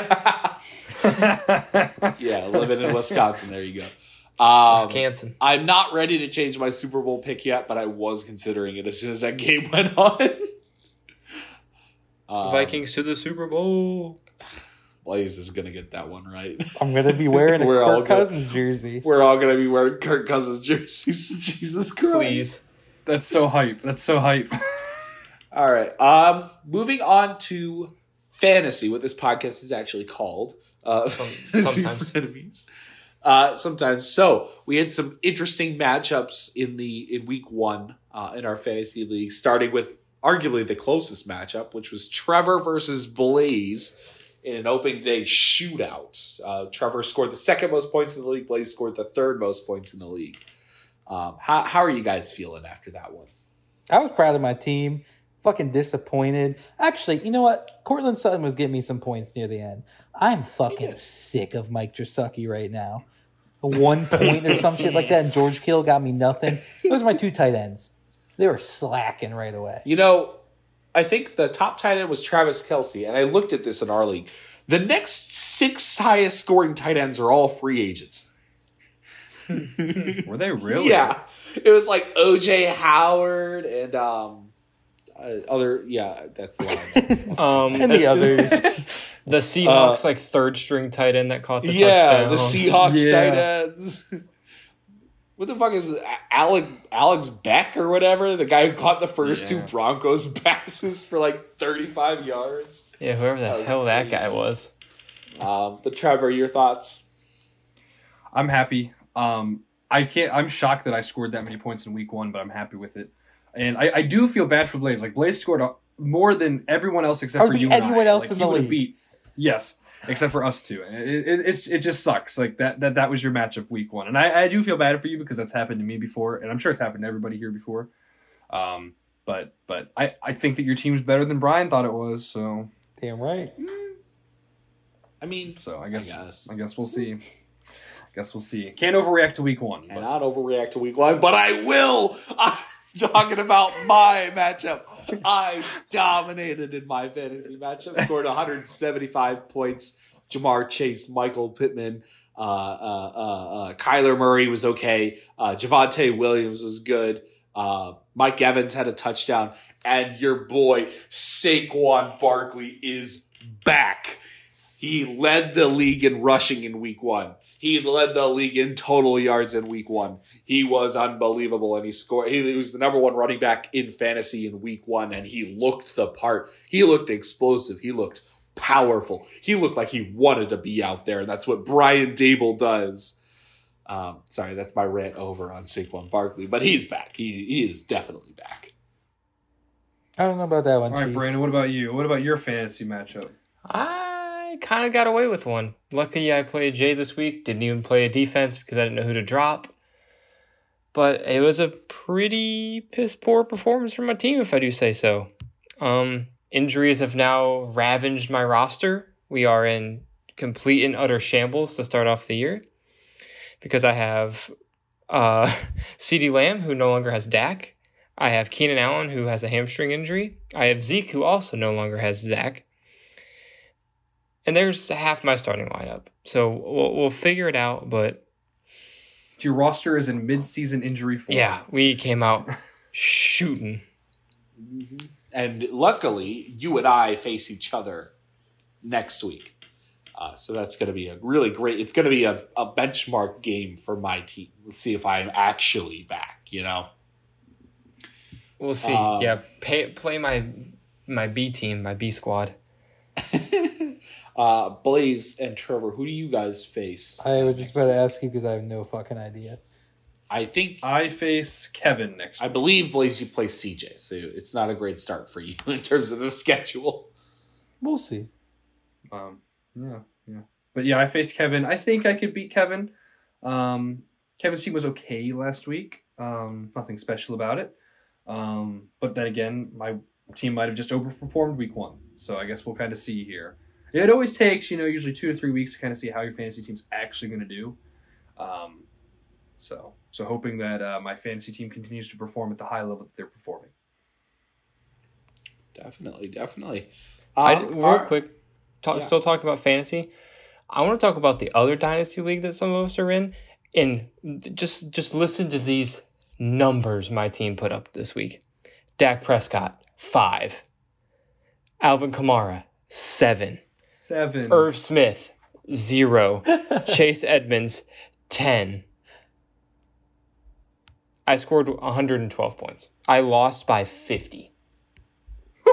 Yeah, living in Wisconsin, there you go. Um, Wisconsin. I'm not ready to change my Super Bowl pick yet, but I was considering it as soon as that game went on. Um, Vikings to the Super Bowl. Blaze is going to get that one right. I'm gonna be wearing a We're all Kirk good. Cousins jersey. We're all going to be wearing Kirk Cousins jerseys. Jesus Christ. Please. That's so hype. That's so hype. All right. Um, moving on to fantasy, what this podcast is actually called. Uh, fantasy sometimes. frenemies. Uh, sometimes. So we had some interesting matchups in the in week one uh, in our fantasy league, starting with arguably the closest matchup, which was Trevor versus Blaze in an opening day shootout. Uh, Trevor scored the second most points in the league. Blaze scored the third most points in the league. Um, how how are you guys feeling after that one? I was proud of my team. Fucking disappointed. Actually, you know what? Courtland Sutton was getting me some points near the end. I'm fucking sick of Mike Trasucky right now. One point or some shit like that, and George Kittle got me nothing. Those are my two tight ends. They were slacking right away. You know, I think the top tight end was Travis Kelce, and I looked at this in our league. The next six highest scoring tight ends are all free agents. Were they really? Yeah, it was like OJ Howard and um, uh, other. Yeah, that's the line. Um, And the others. the Seahawks like third string tight end that caught the yeah, touchdown. the Seahawks Yeah. tight ends. What the fuck is it? Alec Alex Beck or whatever? The guy who caught the first Yeah. two Broncos passes for like thirty five yards. Yeah, whoever the That hell that guy was. Um, but Trevor, your thoughts? I'm happy. Um, I can't. I'm shocked that I scored that many points in week one, but I'm happy with it. And I, I do feel bad for Blaze. Like Blaze scored a, more than everyone else except Or for beat you. and anyone I. else Like, in he the league. Beat, yes, except for us two. And it, it, it's it just sucks. Like that that that was your matchup week one, and I, I do feel bad for you because that's happened to me before, and I'm sure it's happened to everybody here before. Um, but but I I think that your team's better than Brian thought it was. So Damn right. I mean, so I guess I guess. guess, we'll see. I guess we'll see. Can't overreact to week one. but- cannot overreact to week one, but I will. I'm talking about my matchup. I dominated in my fantasy matchup, scored 175 points. Ja'Marr Chase, Michael Pittman, uh, uh, uh, uh, Kyler Murray was okay. Uh, Javonte Williams was good. Uh, Mike Evans had a touchdown, and your boy Saquon Barkley is back. He led the league in rushing in week one. He led the league in total yards in week one. He was unbelievable and he scored. He was the number one running back in fantasy in week one and he looked the part. He looked explosive. He looked powerful. He looked like he wanted to be out there. And that's what Brian Daboll does. Um, sorry, that's my rant over on Saquon Barkley, but he's back. He, he is definitely back. I don't know about that one, All right, Chief. Brandon. What about you? What about your fantasy matchup? I kind of got away with one. Luckily, I played Jay this week. Didn't even play a defense because I didn't know who to drop. But it was a pretty piss poor performance from my team, if I do say so. Um, injuries have now ravaged my roster. We are in complete and utter shambles to start off the year. because I have uh, CeeDee Lamb, who no longer has Dak. I have Keenan Allen, who has a hamstring injury. I have Zeke, who also no longer has Zach. And there's half my starting lineup. So we'll, we'll figure it out. But Your roster is in mid-season injury form. yeah, we came out shooting. And luckily, you and I face each other next week. Uh, so that's going to be a really great. It's going to be a, a benchmark game for my team. Let's see if I am actually back. You know. We'll see. Um, yeah, pay, play my my B team, my B squad. Uh, Blaze and Trevor, who do you guys face? I was just next about to ask you because I have no fucking idea. I think I face Kevin next I week. believe Blaze you play CJ, so it's not a great start for you in terms of the schedule. We'll see. Um, yeah, yeah. But yeah, I faced Kevin. I think I could beat Kevin. Um, Kevin's team was okay last week. Um, nothing special about it. Um, but then again, my team might have just overperformed week one. So I guess we'll kind of see here. It always takes, you know, usually two to three weeks to kind of see how your fantasy team's actually going to do. Um, so, so hoping that uh, my fantasy team continues to perform at the high level that they're performing. Definitely, definitely. I, Um, real our- quick, talk, yeah. still talking about fantasy. I want to talk about the other dynasty league that some of us are in, and just just listen to these numbers my team put up this week. Dak Prescott five, Alvin Kamara seven, Seven. Irv Smith zero, Chase Edmonds ten. I scored 112 points. I lost by 50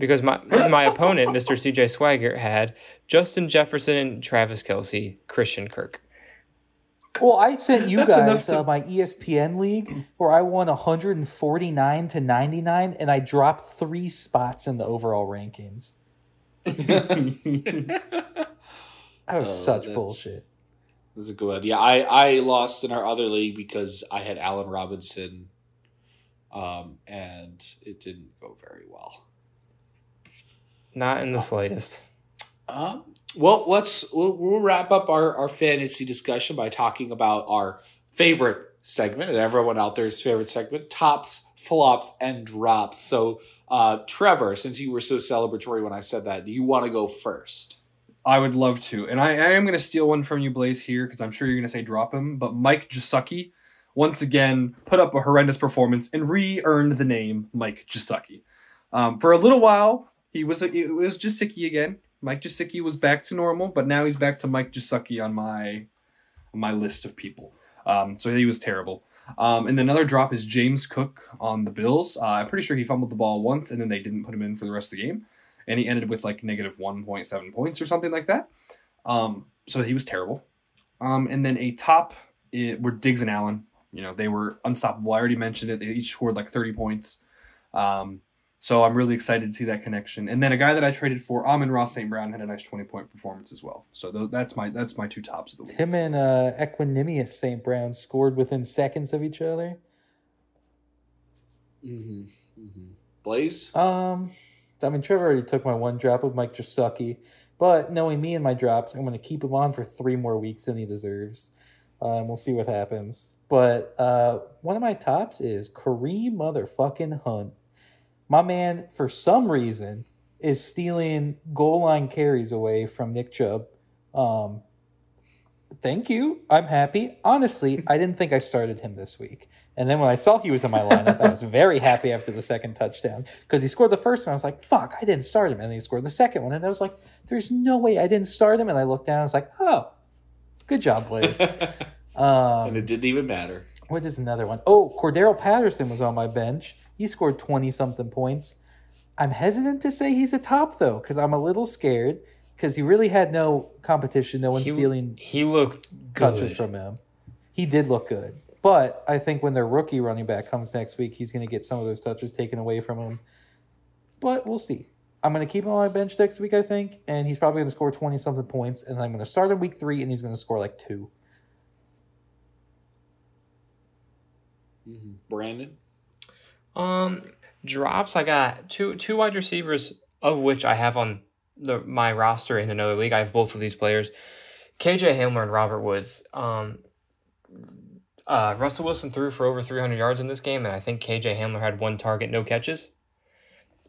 because my my opponent, Mr. CJ Swagger, had Justin Jefferson, Travis Kelce, Christian Kirk. Well, I sent you That's guys to- uh, my ESPN league where I won 149 to 99, and I dropped three spots in the overall rankings. That was Oh, such that's- bullshit. That's a good one. Yeah, I, I lost in our other league because I had Allen Robinson, um, and it didn't go very well. Not in the slightest. Um, well, let's we'll, we'll wrap up our, our fantasy discussion by talking about our favorite segment and everyone out there's favorite segment: tops, flops, and drops. So, uh, Trevor, since you were so celebratory when I said that, do you want to go first? I would love to. And I, I am going to steal one from you, Blaze, here, because I'm sure you're going to say drop him. But Mike Jasicki, once again, put up a horrendous performance and re earned the name Mike Jasicki. Um, for a little while, he was it was Jasicki again. Mike Jasicki was back to normal, but now he's back to Mike Jasicki on my my list of people. Um, so he was terrible. Um, and another drop is James Cook on the Bills. Uh, I'm pretty sure he fumbled the ball once, and then they didn't put him in for the rest of the game and he ended with like negative 1.7 points or something like that. Um, so he was terrible. Um, and then a top it, were Diggs and Allen. You know, they were unstoppable. I already mentioned it. They each scored like 30 points. Um, so I'm really excited to see that connection. And then a guy that I traded for, Amon-Ra St. Brown, had a nice 20 point performance as well. So th- that's my that's my two tops of the week. Him and uh, Equanimous St. Brown scored within seconds of each other. Mm-hmm. Mm-hmm. Blaze. Um, I mean, Trevor already took my one drop of Mike Gesicki, but knowing me and my drops, I'm going to keep him on for three more weeks than he deserves. Um, we'll see what happens. But uh, one of my tops is Kareem motherfucking Hunt. My man, for some reason, is stealing goal line carries away from Nick Chubb. Um, thank you. I'm happy. Honestly, I didn't think I started him this week. And then when I saw he was in my lineup, I was very happy after the second touchdown because he scored the first one. I was like, fuck, I didn't start him. And then he scored the second one. And I was like, there's no way I didn't start him. And I looked down and I was like, oh, good job, Blaze. um, and it didn't even matter. what is another one? Oh, Cordarrelle Patterson was on my bench. He scored 20 something points. I'm hesitant to say he's a top, though, because I'm a little scared because he really had no competition. No one He, stealing he looked touches good. from him. He did look good. But I think when their rookie running back comes next week, he's going to get some of those touches taken away from him. But we'll see. I'm going to keep him on my bench next week, I think, and he's probably going to score 20 something points. And I'm going to start in week three, and he's going to score like two. Mm-hmm. Brandon. Um, drops. I got two two wide receivers, of which I have on the my roster in another league. I have both of these players. KJ Hamler and Robert Woods. Um, uh, Russell Wilson threw for over 300 yards in this game, and I think KJ Hamler had one target, no catches.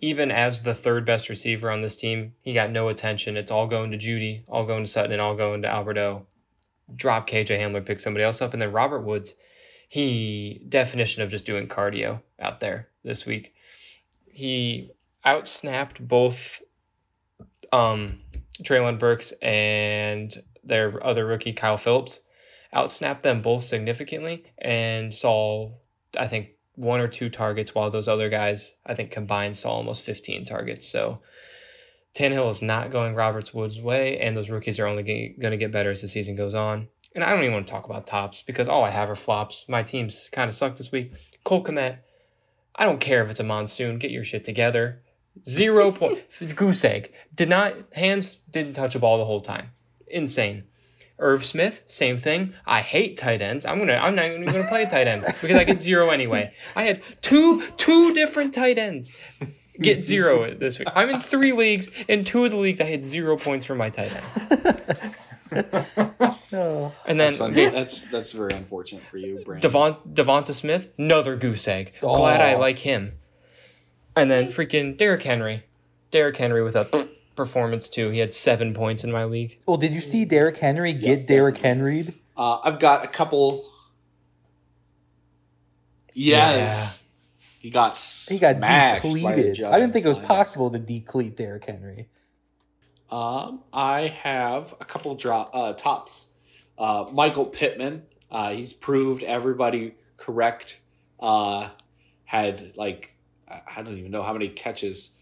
Even as the third best receiver on this team, he got no attention. It's all going to Jeudy, all going to Sutton, and all going to Albert O. Drop KJ Hamler, pick somebody else up, and then Robert Woods. He definition of just doing cardio out there this week. He outsnapped both um, Treylon Burks and their other rookie Kyle Phillips outsnapped them both significantly and saw I think one or two targets while those other guys I think combined saw almost 15 targets. So Tannehill is not going Roberts Woods' way, and those rookies are only going to get better as the season goes on. And I don't even want to talk about tops because all I have are flops. My teams kind of sucked this week. Cole Kmet, I don't care if it's a monsoon. Get your shit together. Zero point. Goose egg. Did not, hands didn't touch a ball the whole time. Insane. Irv Smith, same thing. I hate tight ends. I'm gonna I'm not even gonna play a tight end because I get zero anyway. I had two two different tight ends get zero this week. I'm in three leagues. In two of the leagues, I had zero points for my tight end. Oh. And then That's, un- that's that's very unfortunate for you, Brandon. Devon Devonta Smith, another goose egg. Glad I Oh. like him. And then freaking Derrick Henry, Derrick Henry with a performance too. He had seven points in my league. Well, did you see Derrick Henry get Derrick Henry? Uh, I've got a couple. Yes, he got He got smashed by the decleated. I didn't think it was Giants linebacker. possible to deplete Derrick Henry. Um, I have a couple drop uh, tops. Uh, Michael Pittman. Uh, he's proved everybody correct. Uh, had like I don't even know how many catches.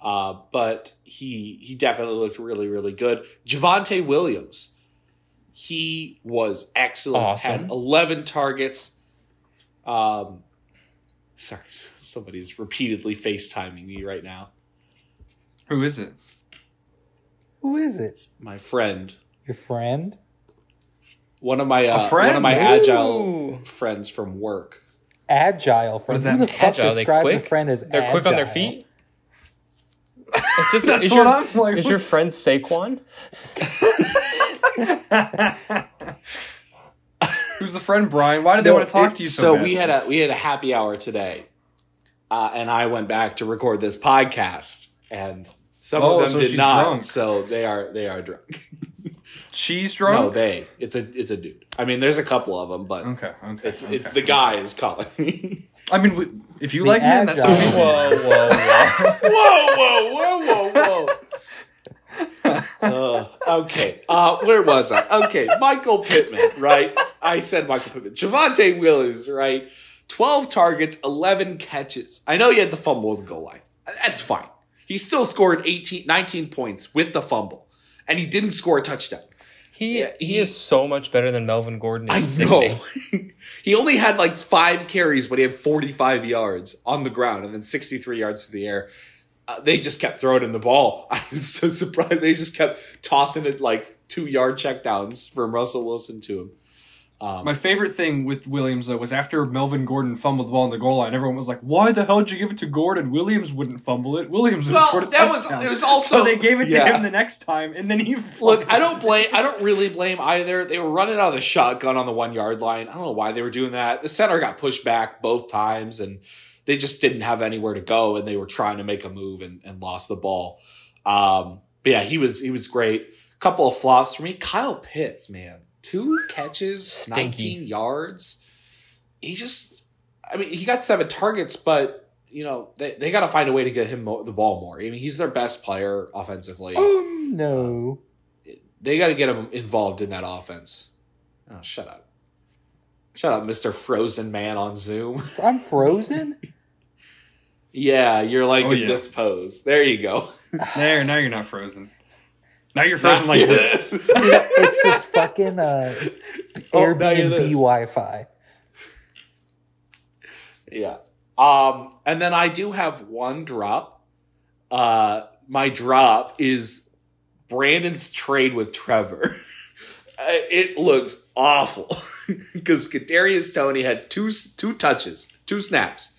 Uh, but he he definitely looked really really good. Javonte Williams. He was excellent. Awesome. Had eleven targets. Um, sorry, somebody's repeatedly FaceTiming me right now. Who is it? Who is it? My friend Your friend? One of my uh, friend? one of my Ooh. agile friends from work. Agile friend. is Who the fuck Agile, they describes a friend as They're quick on their feet. It's just That's is what your I'm like, is your friend Saquon? Who's the friend, Brian? Why did they No, want to talk it- to you so, bad? we had a we had a happy hour today, uh, and I went back to record this podcast, and some Oh, of them so did not. drunk. So they are they are drunk. She's drunk. No, they. It's a it's a dude. I mean, there's a couple of them, but okay, okay. it's okay. it, the guy is calling me. I mean, if you The like men, that's agile. okay. Whoa, whoa, whoa! whoa, whoa, whoa, whoa. Uh, okay, uh, where was I? Okay, Michael Pittman, right? I said Michael Pittman. Javonte Williams, right? 12 targets, 11 catches. I know he had the fumble at the goal line. That's fine. He still scored 18, 19 points with the fumble, and he didn't score a touchdown. He Yeah, he, he- is so much better than Melvin Gordon. I know. he only had like five carries, but he had 45 yards on the ground and then 63 yards through the air. Uh, they just kept throwing him the ball. I was so surprised. They just kept tossing it like two yard checkdowns from Russell Wilson to him. My favorite thing with Williams though was after Melvin Gordon fumbled the ball on the goal line. Everyone was like, "Why the hell did you give it to Gordon? Williams wouldn't fumble it. Williams would Well, scored a that was- it was also- so they gave it to him the next time, and then he Look, I don't blame. I don't really blame either. They were running out of the shotgun on the one yard line. I don't know why they were doing that. The center got pushed back both times, and they just didn't have anywhere to go, and they were trying to make a move and, and lost the ball. Um, but yeah, he was he was great. A couple of flops for me. Kyle Pitts, man, two catches, Stinky. nineteen yards. He just, I mean, he got seven targets, but. You know they, they got to find a way to get him mo- the ball more. I mean he's their best player offensively Oh um, no. they got to get him involved in that offense. Oh, shut up. Shut up, Mr. Frozen Man on Zoom. I'm frozen? yeah, you're like Oh, in yeah. this pose. There you go. There, now you're not frozen. Now you're frozen like this. it's just fucking uh, Oh, now you're Airbnb this. Wi Fi. yeah. Um, and then I do have one drop. Uh, my drop is Brandon's trade with Trevor. Uh, it looks awful because Kadarius Toney had two two touches, two snaps,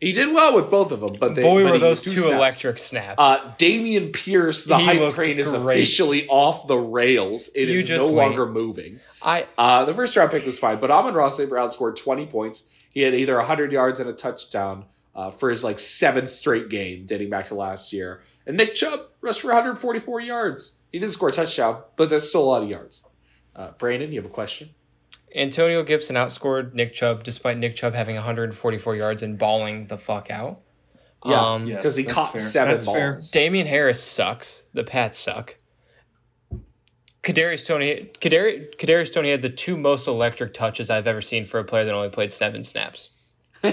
He did well with both of them, but they, Boy, but were those two two electric snaps. Uh, Dameon Pierce, the He hype train is great. officially off the rails. It You is no wait. longer moving. I Uh, the first round pick was fine, but Amon-Ra St. Brown scored 20 points. He had either 100 yards and a touchdown uh, for his like seventh straight game dating back to last year. And Nick Chubb rushed for 144 yards. He didn't score a touchdown, but that's still a lot of yards. Uh, Brandon, you have a question? Antonio Gibson outscored Nick Chubb despite Nick Chubb having 144 yards and balling the fuck out. Yeah, Um, Yeah. because he caught fair. seven That's fair. balls. Damien Harris sucks. The Pats suck. Kadarius Toney, Kadarius, Kadarius Toney had the two most electric touches I've ever seen for a player that only played seven snaps.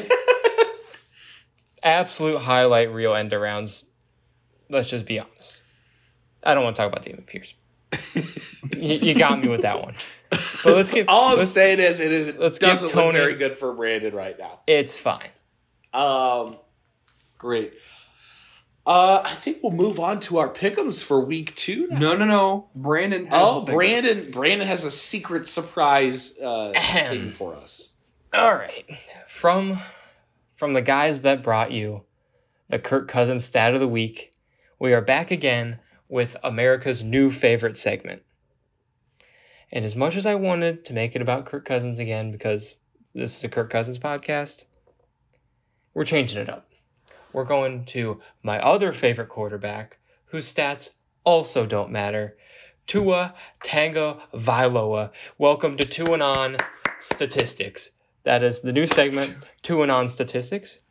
Absolute highlight reel end arounds. Let's just be honest. I don't want to talk about Dameon Pierce. you, you got me with that one. But let's get. All I'm let's- saying is, it is let's doesn't look very good for Brandon right now. It's fine. Um, great. Uh, I think we'll move on to our pickums for week two. Now. No, no, no. Brandon has Oh, the. Brandon! Brandon has a secret surprise uh, Ahem. thing for us. All right. From from the guys that brought you the Kirk Cousins stat of the week, we are back again with America's new favorite segment. And as much as I wanted to make it about Kirk Cousins again because this is a Kirk Cousins podcast, we're changing it up. We're going to my other favorite quarterback whose stats also don't matter. Tua Tango Vailoa. Welcome to Two and On Statistics. That is the new segment, Two and On Statistics.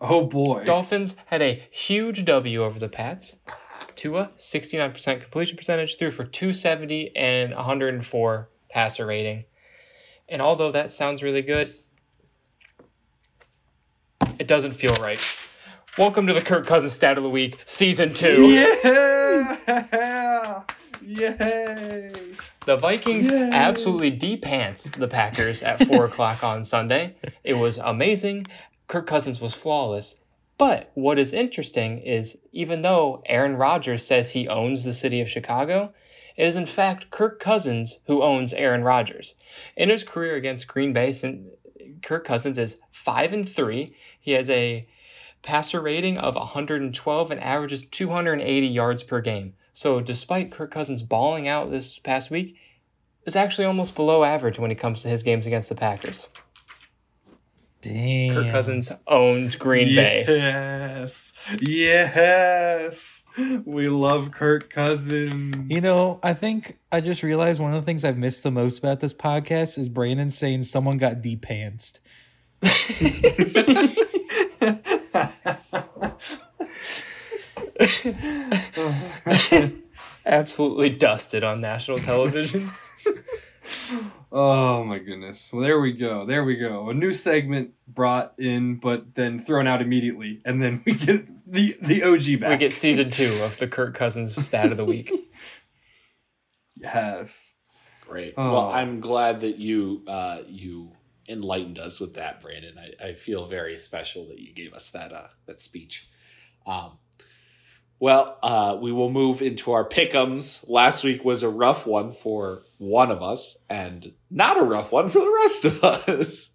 Oh boy. Dolphins had a huge W over the Pats. Tua, 69% completion percentage, threw for 270 and 104 passer rating. And although that sounds really good, it doesn't feel right. Welcome to the Kirk Cousins Stat of the Week, Season 2. Yeah. Yay. The Vikings Yay. absolutely de-pants the Packers at 4 o'clock on Sunday. It was amazing. Kirk Cousins was flawless. But what is interesting is even though Aaron Rodgers says he owns the city of Chicago, it is in fact Kirk Cousins who owns Aaron Rodgers. In his career against Green Bay, Kirk Cousins is 5 and 3. He has a passer rating of 112 and averages 280 yards per game. So despite Kirk Cousins balling out this past week, is actually almost below average when it comes to his games against the Packers. Damn. Kirk Cousins owns Green Bay. Yes. Yes. We love Kirk Cousins. You know, I think I just realized one of the things I've missed the most about this podcast is Brandon saying someone got de-pantsed. Absolutely dusted on national television. Oh my goodness. Well, there we go. There we go. A new segment brought in, but then thrown out immediately, and then we get the the OG back. we get season two of the Kirk Cousins stat of the week. yes. Great. Oh. Well, I'm glad that you uh, you enlightened us with that, Brandon. I, I feel very special that you gave us that uh, that speech. Um, well, uh, we will move into our pickums. Last week was a rough one for one of us, and not a rough one for the rest of us.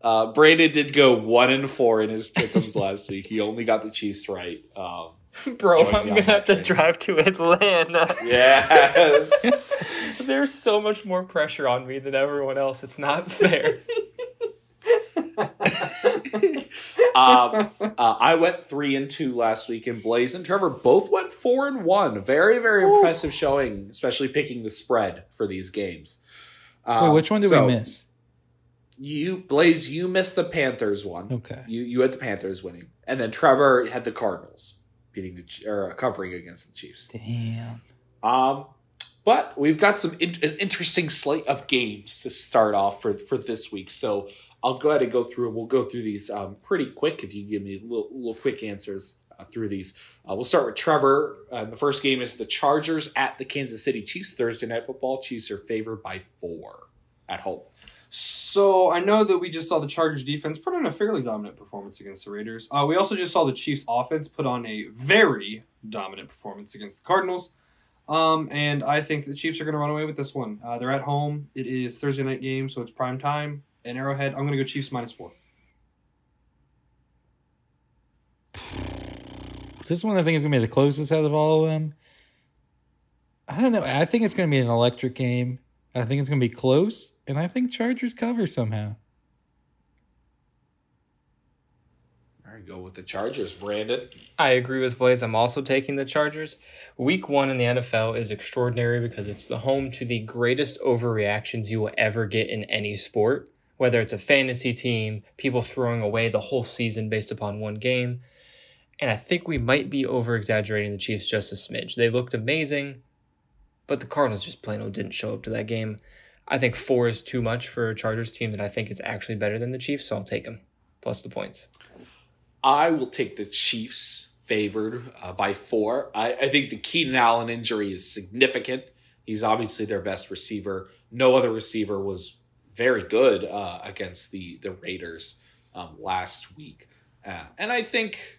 Uh, Brandon did go one and four in his pickums last week. He only got the Chiefs right. Um, Bro, I'm gonna that have to drive to Atlanta. yes. There's so much more pressure on me than everyone else. It's not fair. um, uh, I went three and two last week, and Blaze and Trevor both went four and one. Very, very impressive showing, especially picking the spread for these games. Wait, Um, which one did so we miss? You, Blaze, you missed the Panthers one. Okay. You you had the Panthers winning, and then Trevor had the Cardinals beating the or covering against the Chiefs. Damn. Um, but we've got some in- an interesting slate of games to start off for for this week. So I'll go ahead and go through, and we'll go through these um, pretty quick. If you give me little, little quick answers uh, through these, uh, we'll start with Trevor. Uh, the first game is the Chargers at the Kansas City Chiefs Thursday night football. Chiefs are favored by four at home. So I know that we just saw the Chargers defense put on a fairly dominant performance against the Raiders. Uh, we also just saw the Chiefs offense put on a very dominant performance against the Cardinals. Um, and I think the Chiefs are going to run away with this one. Uh, they're at home. It is Thursday night game, so it's prime time. And Arrowhead, I'm going to go Chiefs minus four. This one I think is gonna be the closest out of all of them. I don't know. I think it's gonna be an electric game. I think it's gonna be close, and I think Chargers cover somehow. All right, go with the Chargers, Brandon. I agree with Blaze. I'm also taking the Chargers. Week one in the NFL is extraordinary because it's the home to the greatest overreactions you will ever get in any sport, whether it's a fantasy team, people throwing away the whole season based upon one game. And I think we might be over exaggerating the Chiefs just a smidge. They looked amazing, but the Cardinals just plain old didn't show up to that game. I think four is too much for a Chargers team that I think is actually better than the Chiefs, so I'll take them plus the points. I will take the Chiefs favored uh, by four. I, I think the Keenan Allen injury is significant. He's obviously their best receiver. No other receiver was very good uh, against the the Raiders um, last week, uh, and I think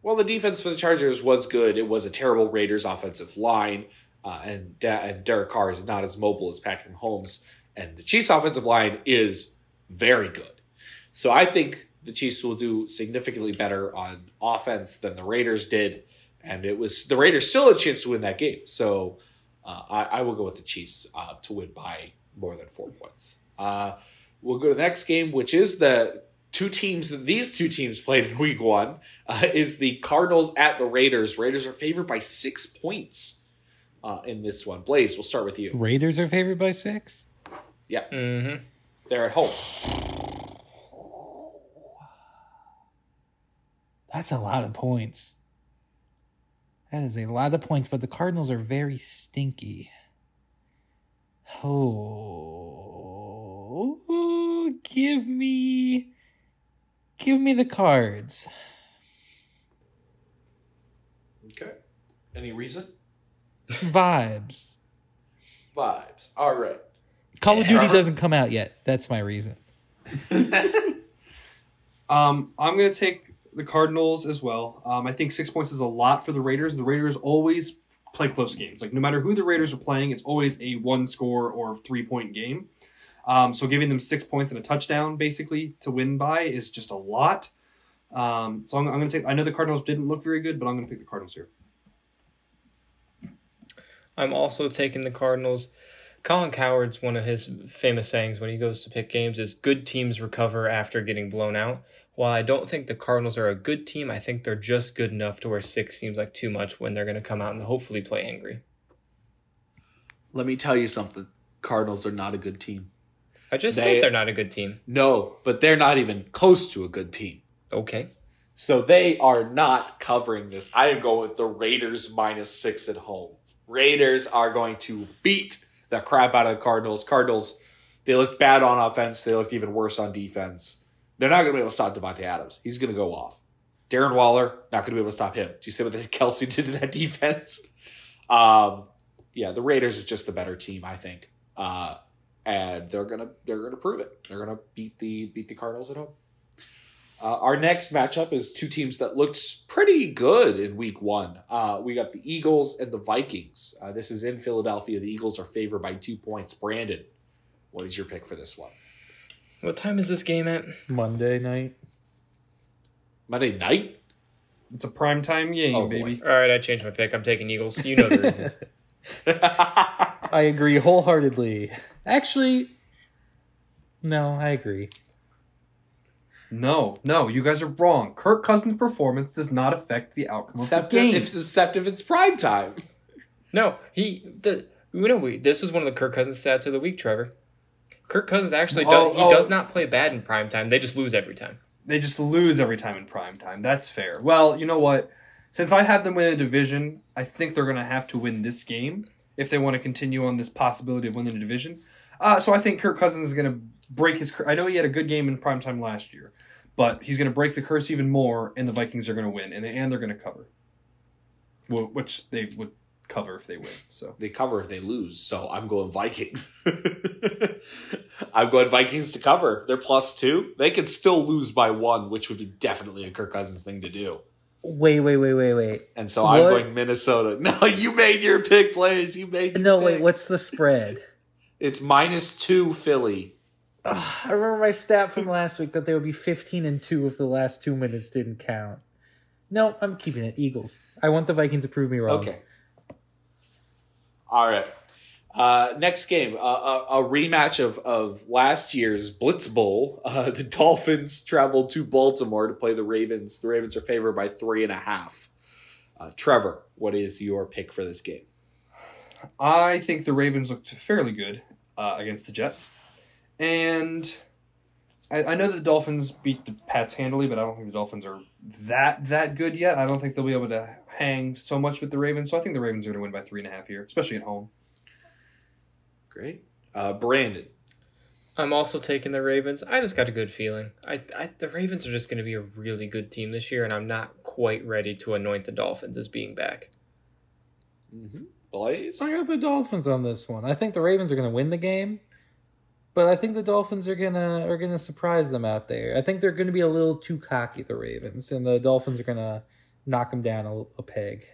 while the defense for the Chargers was good, it was a terrible Raiders offensive line, uh, and and Derek Carr is not as mobile as Patrick Mahomes, and the Chiefs offensive line is very good. So I think the Chiefs will do significantly better on offense than the Raiders did, and it was the Raiders still had a chance to win that game. So uh, I, I will go with the Chiefs uh, to win by more than four points. Uh, we'll go to the next game, which is the two teams that these two teams played in Week One. Uh, is the Cardinals at the Raiders? Raiders are favored by six points uh, in this one. Blaze, we'll start with you. Raiders are favored by six. Yeah, Mm-hmm. they're at home. That's a lot of points. That is a lot of points, but the Cardinals are very stinky. Oh, give me, give me the cards. Okay. Any reason? Vibes. Vibes. All right. Call of Duty doesn't come out yet. That's my reason. Um, I'm going to take the Cardinals as well. Um, I think six points is a lot for the Raiders. The Raiders always play close games. Like no matter who the Raiders are playing, it's always a one score or three point game. Um, so giving them six points and a touchdown basically to win by is just a lot. Um, so I'm, I'm going to take. I know the Cardinals didn't look very good, but I'm going to pick the Cardinals here. I'm also taking the Cardinals. Colin Cowherd's one of his famous sayings when he goes to pick games is good teams recover after getting blown out. While I don't think the Cardinals are a good team, I think they're just good enough to where six seems like too much when they're going to come out and hopefully play angry. Let me tell you something. Cardinals are not a good team. I just They- said they're not a good team. No, but they're not even close to a good team. Okay. So they are not covering this. I am going with the Raiders minus six at home. Raiders are going to beat the crap out of the Cardinals. Cardinals, they looked bad on offense. They looked even worse on defense. They're not going to be able to stop Davante Adams. He's going to go off. Darren Waller, not going to be able to stop him. Do you see what Kelce did to that defense? Um, yeah, the Raiders are just the better team, I think. Uh, and they're gonna they're gonna prove it. They're gonna beat the beat the Cardinals at home. Uh, our next matchup is two teams that looked pretty good in week one. Uh, we got the Eagles and the Vikings. Uh, this is in Philadelphia. The Eagles are favored by two points. Brandon, what is your pick for this one? What time is this game at? Monday night. Monday night? It's a prime time game, Oh, boy. baby. All right, I changed my pick. I'm taking Eagles. You know the reasons. I agree wholeheartedly. Actually, no, I agree. No, no, you guys are wrong. Kirk Cousins' performance does not affect the outcome of except, the game. if, except if it's prime time. No, he. The, you know, we, this was one of the Kirk Cousins stats of the week, Trevor. Kirk Cousins actually Oh, does. He oh. does not play bad in prime time. They just lose every time. they just lose every time in prime time. That's fair. Well, you know what? Since I had them win a division, I think they're going to have to win this game if they want to continue on this possibility of winning a division. Uh, so I think Kirk Cousins is going to break his. I know he had a good game in prime time last year, but he's going to break the curse even more, and the Vikings are going to win, and they, and they're going to cover, Wh- which they would cover if they win. So They cover if they lose, so I'm going Vikings. I'm going Vikings to cover. They're plus two. They could still lose by one, which would be definitely a Kirk Cousins thing to do. Wait, wait, wait, wait, wait. And so I'm going Minnesota. No, you made your pick, Blaze. You made your No, pick. wait, what's the spread? It's minus two Philly. I remember my stat from last week that they would be 15 and 2 if the last two minutes didn't count. No, I'm keeping it. Eagles. I want the Vikings to prove me wrong. Okay. All right. Uh, next game, uh, a, a rematch of, of last year's Blitz Bowl. Uh, the Dolphins traveled to Baltimore to play the Ravens. The Ravens are favored by three and a half. Uh, Trevor, what is your pick for this game? I think the Ravens looked fairly good uh, against the Jets, and I, I know that the Dolphins beat the Pats handily, but I don't think the Dolphins are that that good yet. I don't think they'll be able to hang so much with the Ravens. So I think the Ravens are going to win by three and a half here, especially at home. Great. Uh, Brandon. I'm also taking the Ravens. I just got a good feeling. I, I the Ravens are just going to be a really good team this year, and I'm not quite ready to anoint the Dolphins as being back. Mm-hmm. Blaze? I got the Dolphins on this one. I think the Ravens are going to win the game, but I think the Dolphins are gonna are gonna surprise them out there. I think they're going to be a little too cocky, the Ravens, and the Dolphins are going to knock them down a, a peg.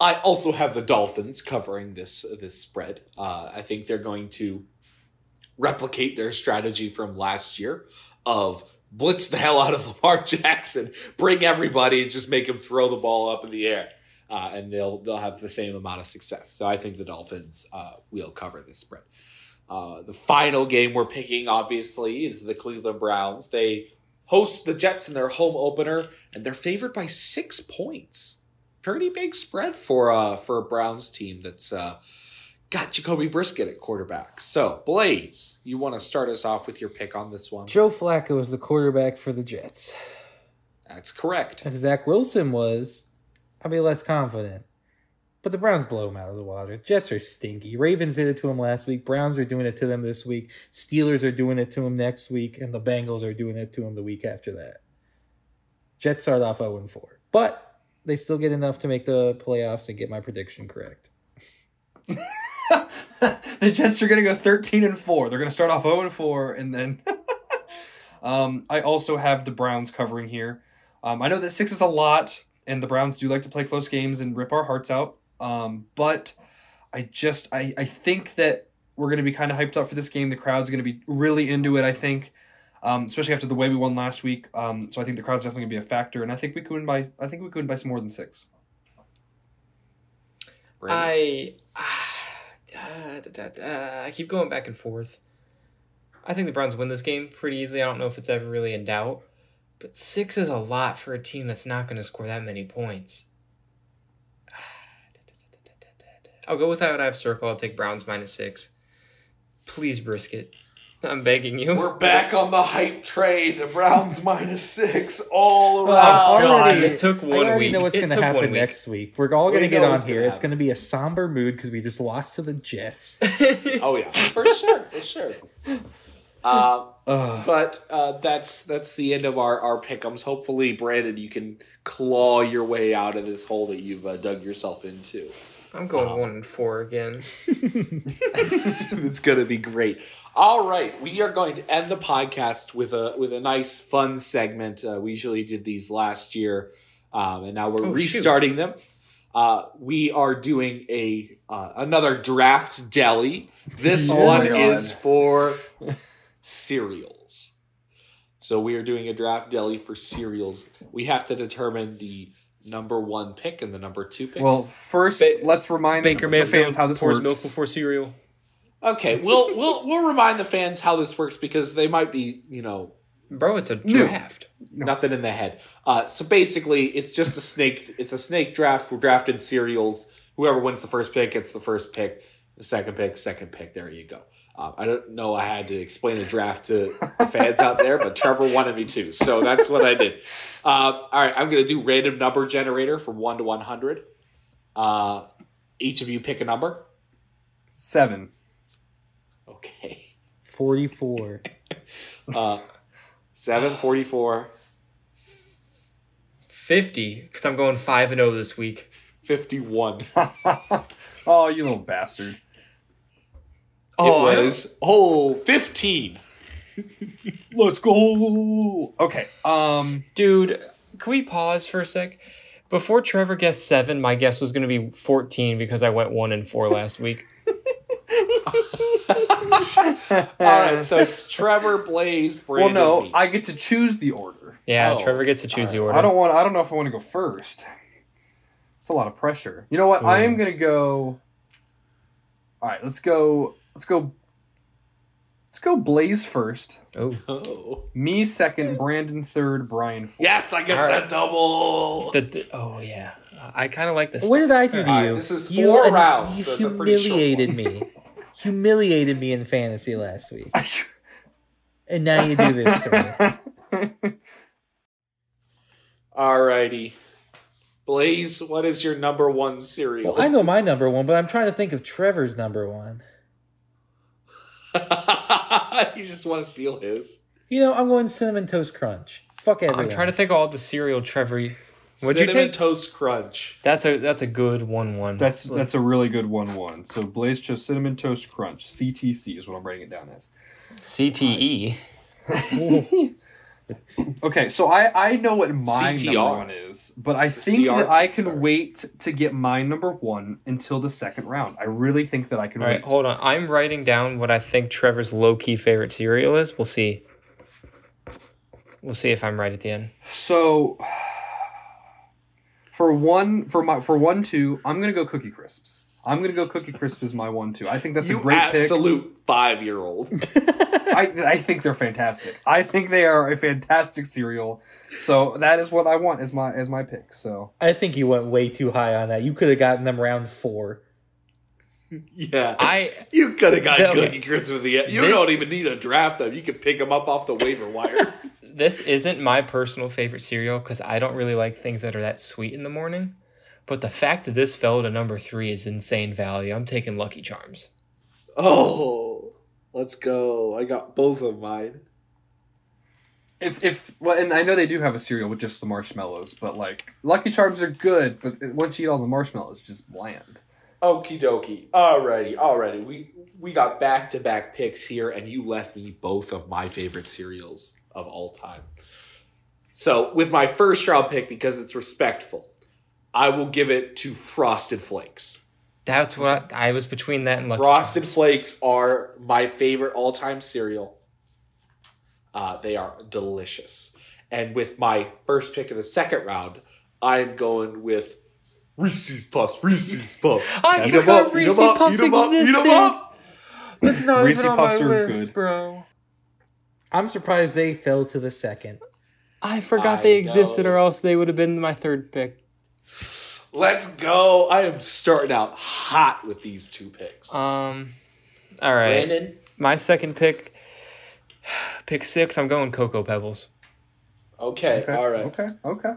I also have the Dolphins covering this this spread. Uh, I think they're going to replicate their strategy from last year of blitz the hell out of Lamar Jackson, bring everybody, and just make him throw the ball up in the air, uh, and they'll they'll have the same amount of success. So I think the Dolphins uh, will cover this spread. Uh, the final game we're picking, obviously, is the Cleveland Browns. They host the Jets in their home opener, and they're favored by six points pretty big spread for uh for a Browns team that's uh got Jacoby Brisket at quarterback. So, Blaze, you want to start us off with your pick on this one? Joe Flacco is the quarterback for the Jets. That's correct. If Zach Wilson was, I'd be less confident. But the Browns blow him out of the water. Jets are stinky. Ravens did it to him last week. Browns are doing it to them this week. Steelers are doing it to him next week. And the Bengals are doing it to him the week after that. Jets start off 0 4. But they still get enough to make the playoffs and get my prediction correct. the Jets are going to go 13 and 4. They're going to start off 0 and 4 and then um, I also have the Browns covering here. Um, I know that 6 is a lot and the Browns do like to play close games and rip our hearts out. Um, but I just I I think that we're going to be kind of hyped up for this game. The crowd's going to be really into it, I think. Um, especially after the way we won last week. Um, so I think the crowd's definitely gonna be a factor, and I think we could win by I think we could win by some more than six. I uh, da, da, da, I keep going back and forth. I think the Browns win this game pretty easily. I don't know if it's ever really in doubt, but six is a lot for a team that's not going to score that many points. I'll go with that. I have circle. I'll take Browns minus six. Please, brisket. I'm begging you. We're back on the hype train. The Browns minus six all around. Oh, God. already- It took one I already week. know what's going to happen week. next week. We're all going to get on here. gonna It's happen. going to be a somber mood because we just lost to the Jets. Oh yeah, for sure, for sure. Uh, but uh, that's that's the end of our our pickums. Hopefully, Brandon, you can claw your way out of this hole that you've uh, dug yourself into. I'm going one and four again. it's gonna be great. All right, we are going to end the podcast with a with a nice fun segment. Uh, we usually did these last year, um, and now we're Oh, shoot. restarting them. Uh, we are doing a uh, another draft deli. This Oh one is for cereals. So we are doing a draft deli for cereals. We have to determine the number one pick and the number two pick. Well, first Ba- let's remind Baker the Mayfield fans how this pours works. milk before cereal. okay, we'll we'll we'll remind the fans how this works because they might be you know Bro, it's a No. draft. nothing in the head. Uh, so basically, it's just a snake. It's a snake draft. We're drafting cereals. Whoever wins the first pick gets the first pick. The second pick, second pick. There you go. Um, I don't know. I had to explain a draft to the fans out there, but Trevor wanted me to, so that's what I did. Uh, all right, I'm going to do random number generator from one to one hundred. Uh, each of you pick a number. Seven. Okay. 44. Uh, seven forty four. 50, because I'm going 5 and 0 this week. 51. oh, you little bastard. Oh, it was, oh, 15. Let's go. Okay. Um. Dude, can we pause for a sec? Before Trevor guessed 7, my guess was going to be 14 because I went 1 and 4 last week. All right, so it's Trevor, Blaze, Well, no, me. I get to choose the order. Yeah, Oh, Trevor gets to choose the order. I don't want. I don't know if I want to go first. It's a lot of pressure. You know what? I am gonna go. All right, let's go. Let's go. Let's go. Blaze first. Oh, Oh. Me second. Brandon third. Brian fourth. Yes, I get All right. that double. the, the- oh yeah. I kind of like this. What did I do to All right, you? this is You four and- rounds, You so it's a pretty short humiliated one. me. humiliated me in fantasy last week, and now you do this to me. Alrighty. Blaze, what is your number one cereal? Well, I know my number one, but I'm trying to think of Trevor's number one. you just want to steal his. You know, I'm going cinnamon toast crunch. Fuck everyone. I'm trying to think of all the cereal Trevor. What'd you Cinnamon take? Toast Crunch. That's a that's a good one one. That's that's a really good one. One. So Blaze chose cinnamon toast crunch. CTC is what I'm writing it down as. CTE. Okay, so I I know what my CTR. number one is, but I think CRT, that I can sorry. wait to get my number one until the second round. I really think that I can All right, wait. hold on. I'm writing down what I think Trevor's low key favorite cereal is. We'll see. We'll see if I'm right at the end. So for one for my for one two, I'm gonna go Cookie Crisps. I'm gonna go Cookie Crisp as my one too. I think that's you a great pick. absolute five year old. I I think they're fantastic. I think they are a fantastic cereal. So that is what I want as my as my pick. So I think you went way too high on that. You could have gotten them round four. Yeah. I you could have got No, Cookie Crisp with the. You This- don't even need to draft them. You could pick them up off the waiver wire. this isn't my personal favorite cereal because I don't really like things that are that sweet in the morning. But the fact that this fell to number three is insane value. I'm taking Lucky Charms. oh, let's go. I got both of mine. if if well, and I know they do have a cereal with just the marshmallows, but like Lucky Charms are good, but once you eat all the marshmallows, it's just bland. Okie dokie. Alrighty, alrighty. We we got back to back picks here, and you left me both of my favorite cereals of all time. So with my first round pick, because it's respectful, I will give it to Frosted Flakes. That's what I, I was between that and Lucky Frosted Charms. Flakes are my favorite all time cereal. Uh, they are delicious. And with my first pick of the second round, I'm going with Reese's Puffs. Reese's Puffs. I Eat 'em forgot up, eat 'em Reese's up, Puffs eat 'em up, eat 'em existed. up. That's not Reese's even on Puffs my are list, good. bro. I'm surprised they fell to the second. I forgot I they existed, know. or else they would have been my third pick. Let's go. I am starting out hot with these two picks. Um, all right. Brandon, My second pick, pick six. I'm going Cocoa Pebbles. okay, Okay. all right. Okay. Okay.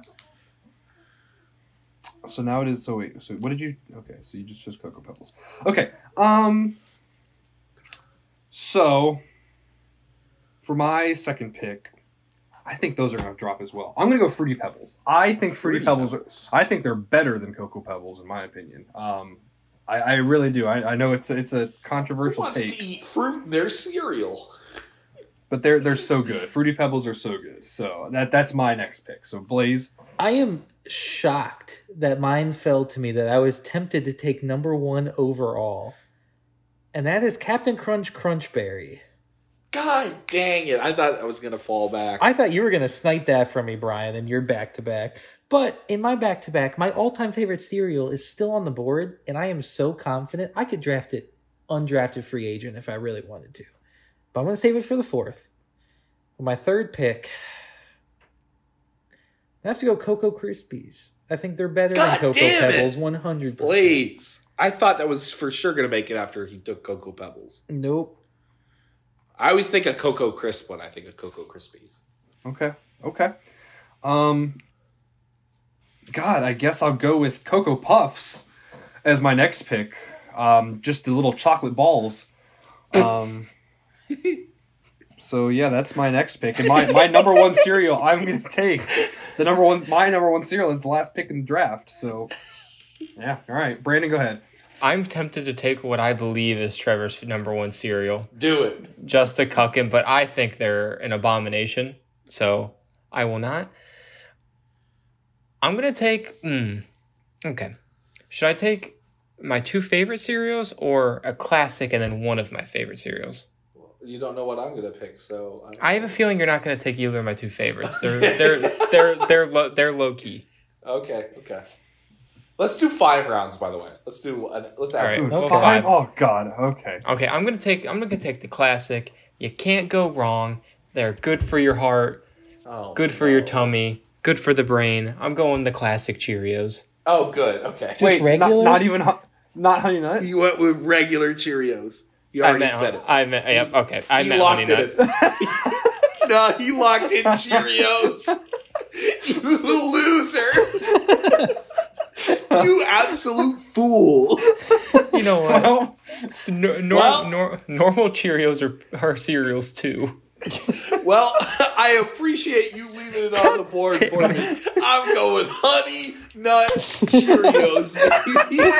So now it is. So wait. So what did you? Okay. So you just chose Cocoa Pebbles. Okay. Um. So for my second pick, I think those are going to drop as well. I'm going to go Fruity Pebbles. I think Fruity, Fruity Pebbles. Pebbles. Are, I think they're better than Cocoa Pebbles in my opinion. Um. I, I really do. I, I know it's it's a Who controversial wants take, to eat fruit in their cereal? but they're they're so good. Fruity Pebbles are so good. So that that's my next pick. So Blaze. I am shocked that mine fell to me that I was tempted to take number one overall. And that is Captain Crunch Crunchberry. God dang it. I thought I was going to fall back. I thought you were going to snipe that from me, Brian, and you're back to back. But in my back to back, my all time favorite cereal is still on the board, and I am so confident I could draft it undrafted free agent if I really wanted to. But I'm going to save it for the fourth. For my third pick, I have to go Cocoa Krispies. I think they're better God than Cocoa. Pebbles, 100%. Blaze. I thought that was for sure going to make it after he took Cocoa Pebbles. Nope. I always think of Cocoa Crisp when I think of Cocoa Krispies. Okay. Okay. Um God, I guess I'll go with Cocoa Puffs as my next pick. Um just the little chocolate balls. Um So yeah, that's my next pick. And my, my number one cereal I'm gonna take. The number one my number one cereal is the last pick in the draft. So yeah, all right. Brandon, go ahead. I'm tempted to take what I believe is Trevor's number one cereal, Do it. just to cuck him, but I think they're an abomination, so I will not. I'm gonna take. Mm, okay, should I take my two favorite cereals or a classic and then one of my favorite cereals? you don't know what I'm gonna pick, so I'm, I have a feeling you're not going to take either of my two favorites. They're they're they're they're low, they're low key. okay. Okay. Let's do five rounds. By the way, let's do. An, let's All add right. food. Well, Five? five. Oh God. Okay. Okay, I'm gonna take I'm gonna take the classic. You can't go wrong. They're good for your heart, Oh, good for your tummy, good for the brain. I'm going the classic Cheerios. Oh, good. Okay. Just Wait, not, regular? not even hu- not honey nut. You went with regular Cheerios. You I already meant, said it. I meant yep. Okay, I you meant honey locked nut. it in. no, you locked in Cheerios. you loser. you absolute fool. You know what? Well, S- nor- nor- Well- nor- normal Cheerios are, are cereals too. Well, I appreciate you leaving it on the board for me. I'm going honey nut Cheerios. baby.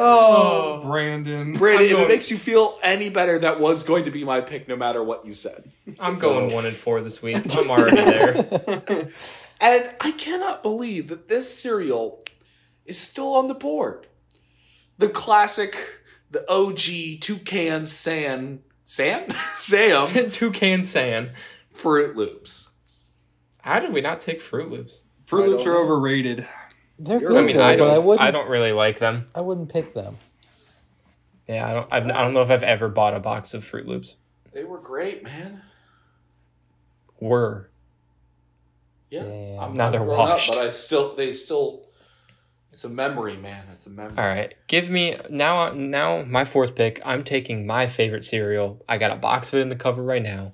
Oh, oh, Brandon. Brandon, if going- it makes you feel any better, that was going to be my pick, no matter what you said. I'm So- going one and four this week. I'm already there. And I cannot believe that this cereal is still on the board. The classic, the OG toucan san san Sam Toucan San. Froot Loops. How did we not take Froot Loops? Froot Loops are know. overrated. They're You're- good I mean, though, I don't. I I, wouldn't. don't really like them. I wouldn't pick them. Yeah, I don't. I, I don't know if I've ever bought a box of Froot Loops. They were great, man. Were Yeah, Damn. I'm Now not they're grown washed. up, but I still, they still. It's a memory, man. It's a memory. all right. Give me now. Now my fourth pick. I'm taking my favorite cereal. I got a box of it in the cover right now.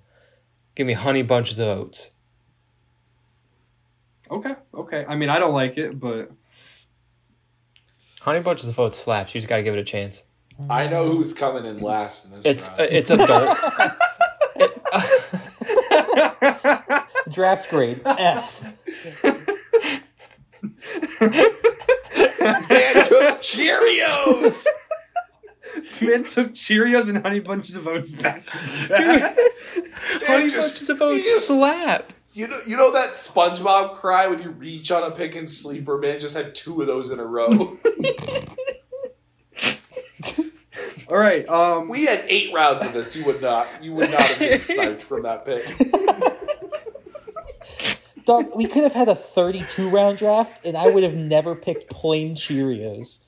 Give me Honey Bunches of Oats. Okay, okay. I mean, I don't like it, but Honey Bunches of Oats slaps. You just gotta give it a chance. I know who's coming in last in this It's round. uh, it's adult. It- Draft grade F. Man took Cheerios. man took Cheerios and Honey Bunches of Oats back to back. Honey just- Bunches of he Oats just- slap. You know, you know that SpongeBob cry when you reach on a pick and sleeper. Man just had two of those in a row. All right. Um, we had eight rounds of this. You would not. You would not have been sniped from that pick. Dog, we could have had a 32 round draft, and I would have never picked plain Cheerios.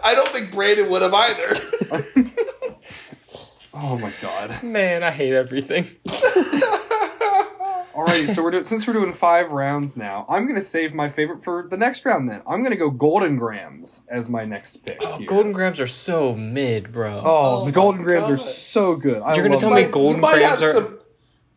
I don't think Brandon would have either. oh my god. Man, I hate everything. Alrighty, so we're doing, since we're doing five rounds now, I'm gonna save my favorite for the next round. Then I'm gonna go Golden Grahams as my next pick. Oh, here. Golden Grahams are so mid, bro. Oh, Oh the Golden my Grams are so good. I You're gonna love tell them. me Golden you might Grams have are- some.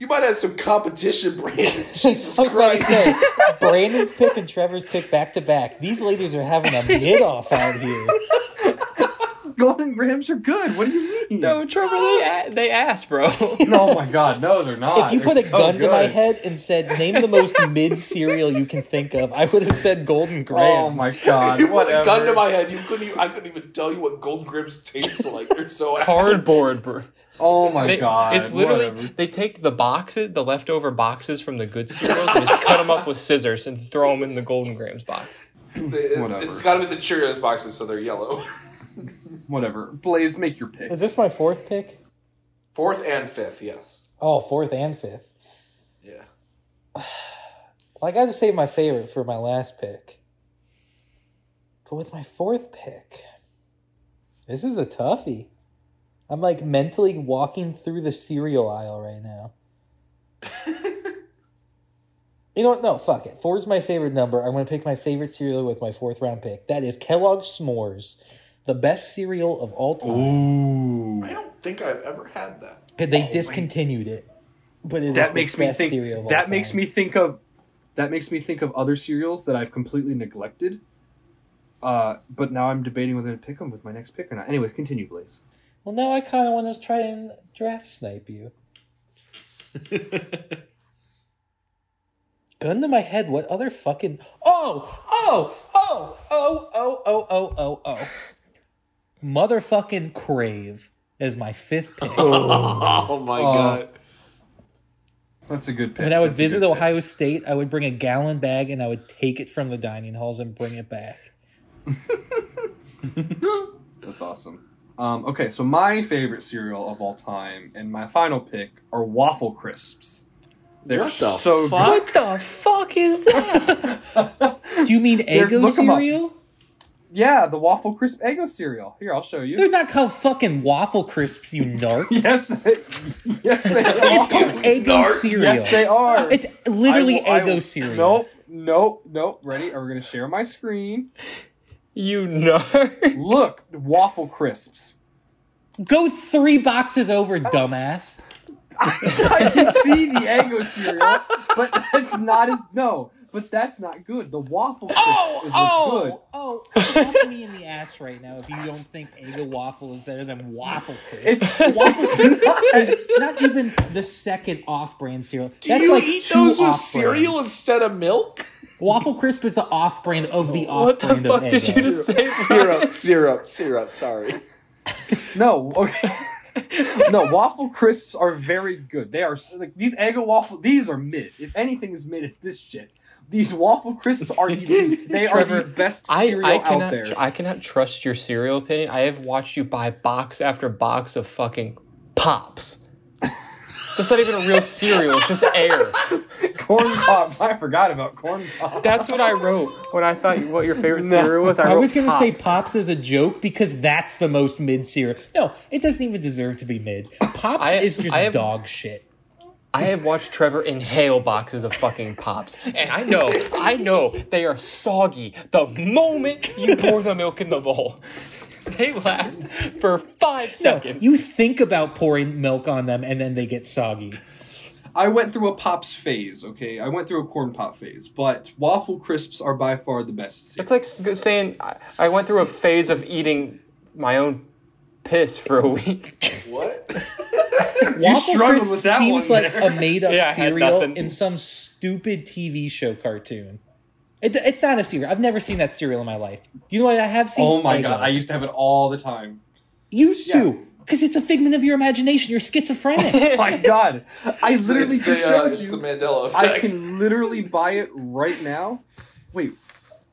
You might have some competition, Brandon. Jesus I was about to Christ. say, Brandon's pick and Trevor's pick back to back. These ladies are having a mid off out here. Golden Grahams are good. What do you mean? No, Trevor, they, a- they asked, bro. No, my god, no, they're not. If you They're put a so gun to my head and said, name the most mid cereal you can think of, I would have said Golden Grahams. Oh my god, you put whatever. a gun to my head. You couldn't. Even, I couldn't even tell you what Golden Grips taste like. They're so ass. Cardboard, bro. Oh my They- god, it's literally whatever. they take the boxes, the leftover boxes from the good cereals, and just cut them up with scissors and throw them in the Golden Grahams box. It- Whatever. It's got to be the Cheerios boxes, so they're yellow. whatever. Blaze, make your pick. Is this my fourth pick? Fourth and fifth, yes. Oh, fourth and fifth. Yeah. Well, I got to save my favorite for my last pick. But with my fourth pick, this is a toughie. I'm like mentally walking through the cereal aisle right now. you know what? No, fuck it. Four's my favorite number. I'm going to pick my favorite cereal with my fourth round pick. That is Kellogg's S'mores, the best cereal of all time. Ooh. I don't think I've ever had that. And they discontinued it. But it is That the makes me think. cereal of all That makes time. me think of. That makes me think of other cereals that I've completely neglected. Uh, but now I'm debating whether to pick them with my next pick or not. Anyways, continue, Blaze. Well, now I kind of want to try and draft snipe you. Gun to my head. What other fucking? Oh, oh, oh, oh, oh, oh, oh, oh, oh. Motherfucking Krave is my fifth pick. Oh my oh. god. That's a good pick. when I would That's visit good pick. Ohio State, I would bring a gallon bag and I would take it from the dining halls and bring it back. That's awesome. Um, okay, so my favorite cereal of all time and my final pick are waffle crisps. They're What the so fuck? What the fuck is that? Do you mean Eggo look 'em up. cereal? Yeah, the waffle crisp Eggo cereal. Here, I'll show you. They're not called fucking waffle crisps, you narc. yes, they, yes, they are. It's called are. Eggo cereal. Yes, they are. It's literally I will- I Eggo will- cereal. Nope, nope, nope. Ready? Are We're gonna share my screen. You nerd. Look, waffle crisps. Go three boxes over, oh. dumbass. I can see the Eggo cereal, but that's not as no. But that's not good. The waffle crisp oh, is what's oh, good. oh, punch me in the ass right now if you don't think Eggo waffle is better than waffle crisp. It's waffle crisp is not even the second off-brand cereal. Do That's you like eat those with off-brands. cereal instead of milk? Waffle crisp is the off-brand of the What the off-brand of fuck did you just say? syrup, syrup, syrup. Sorry. no. Okay. no, waffle crisps are very good. They are like these Eggo waffle. These are mid. If anything is mid, it's this shit. These waffle crisps are elite. They are the best cereal I out cannot there. I cannot trust your cereal opinion. I have watched you buy box after box of fucking pops. That's not even a real cereal. It's just air. corn pops. I forgot about corn pops. That's what I wrote when I thought what your favorite No. cereal was. I, I was gonna say Pops. Pops as a joke because that's the most mid cereal. No, it doesn't even deserve to be mid. Pops I- is just I have- dog shit. I have watched Trevor inhale boxes of fucking pops, and I know, I know they are soggy the moment you pour the milk in the bowl. They last for five No, seconds. you think about pouring milk on them and then they get soggy. I went through a pops phase. Okay, I went through a corn pop phase, but waffle crisps are by far the best. cereal. It's like saying I- I went through a phase of eating my own piss for a week. What? Waffle struggled crisp with that seems one like there. a made up Yeah, I had cereal nothing. in some stupid TV show cartoon. It, it's not a cereal. I've never seen that cereal in my life. You know what I have seen? oh my Eggo. god, I used to have it all the time. used Yeah. to because it's a figment of your imagination. You're schizophrenic. Oh my god, I literally it's just the, uh, showed it's you. the Mandela I can literally buy it right now. Wait,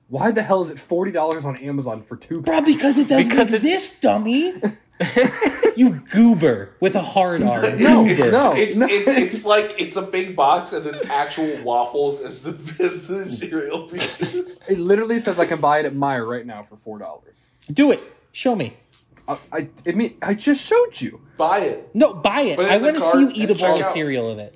why the hell is it forty dollars on Amazon for two? Bro, because it doesn't Because it's- exist, dummy. you goober with a hard R. No, Goober. no. It's, it's it's like it's a big box and it's actual waffles as the as the cereal pieces. It literally says I can buy it at Meijer right now for four dollars. Do it. Show me. I, I, I mean, I just showed you. Buy it. No, buy it. Put it I in the want to cart see you and eat a check bowl of out. cereal of it.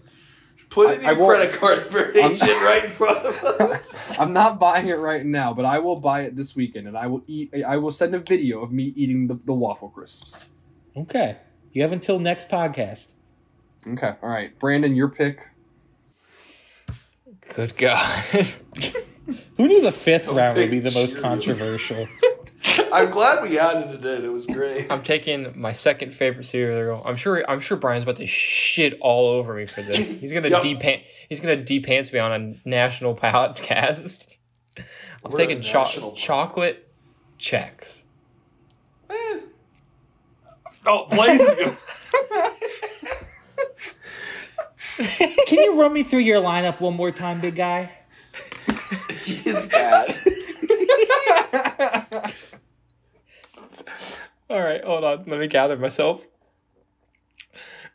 Put I- in I your won't- credit card information right in front of us. I'm not buying it right now, but I will buy it this weekend, and I will eat. I will send a video of me eating the, the waffle crisps. Okay. You have until next podcast. Okay, all right, Brandon, your pick. Good God. Who knew the fifth round would be the big most controversial? I'm glad we added it in. It was great. I'm taking my second favorite cereal. I'm sure. I'm sure Brian's about to shit all over me for this. He's gonna Yep. depant. He's gonna depants me on a national podcast. I'm We're taking cho- chocolate Chex. Eh, Oh, Blaze is good. Can you run me through your lineup one more time, big guy? He's bad. All right, hold on. Let me gather myself.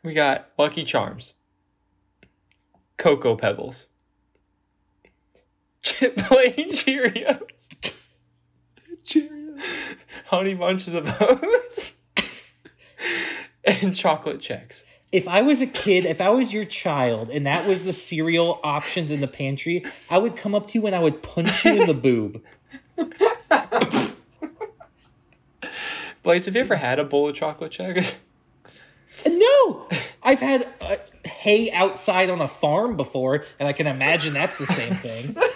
We got Lucky Charms, Cocoa Pebbles, Chip plain Cheerios, Cheerios. Honey Bunches of Oats, and chocolate Chex. If I was a kid, if I was your child, and that was the cereal options in the pantry, I would come up to you and I would punch you in the boob. Blaze, have you ever had a bowl of chocolate Chex? No, I've had uh, hay outside on a farm before, and I can imagine that's the same thing.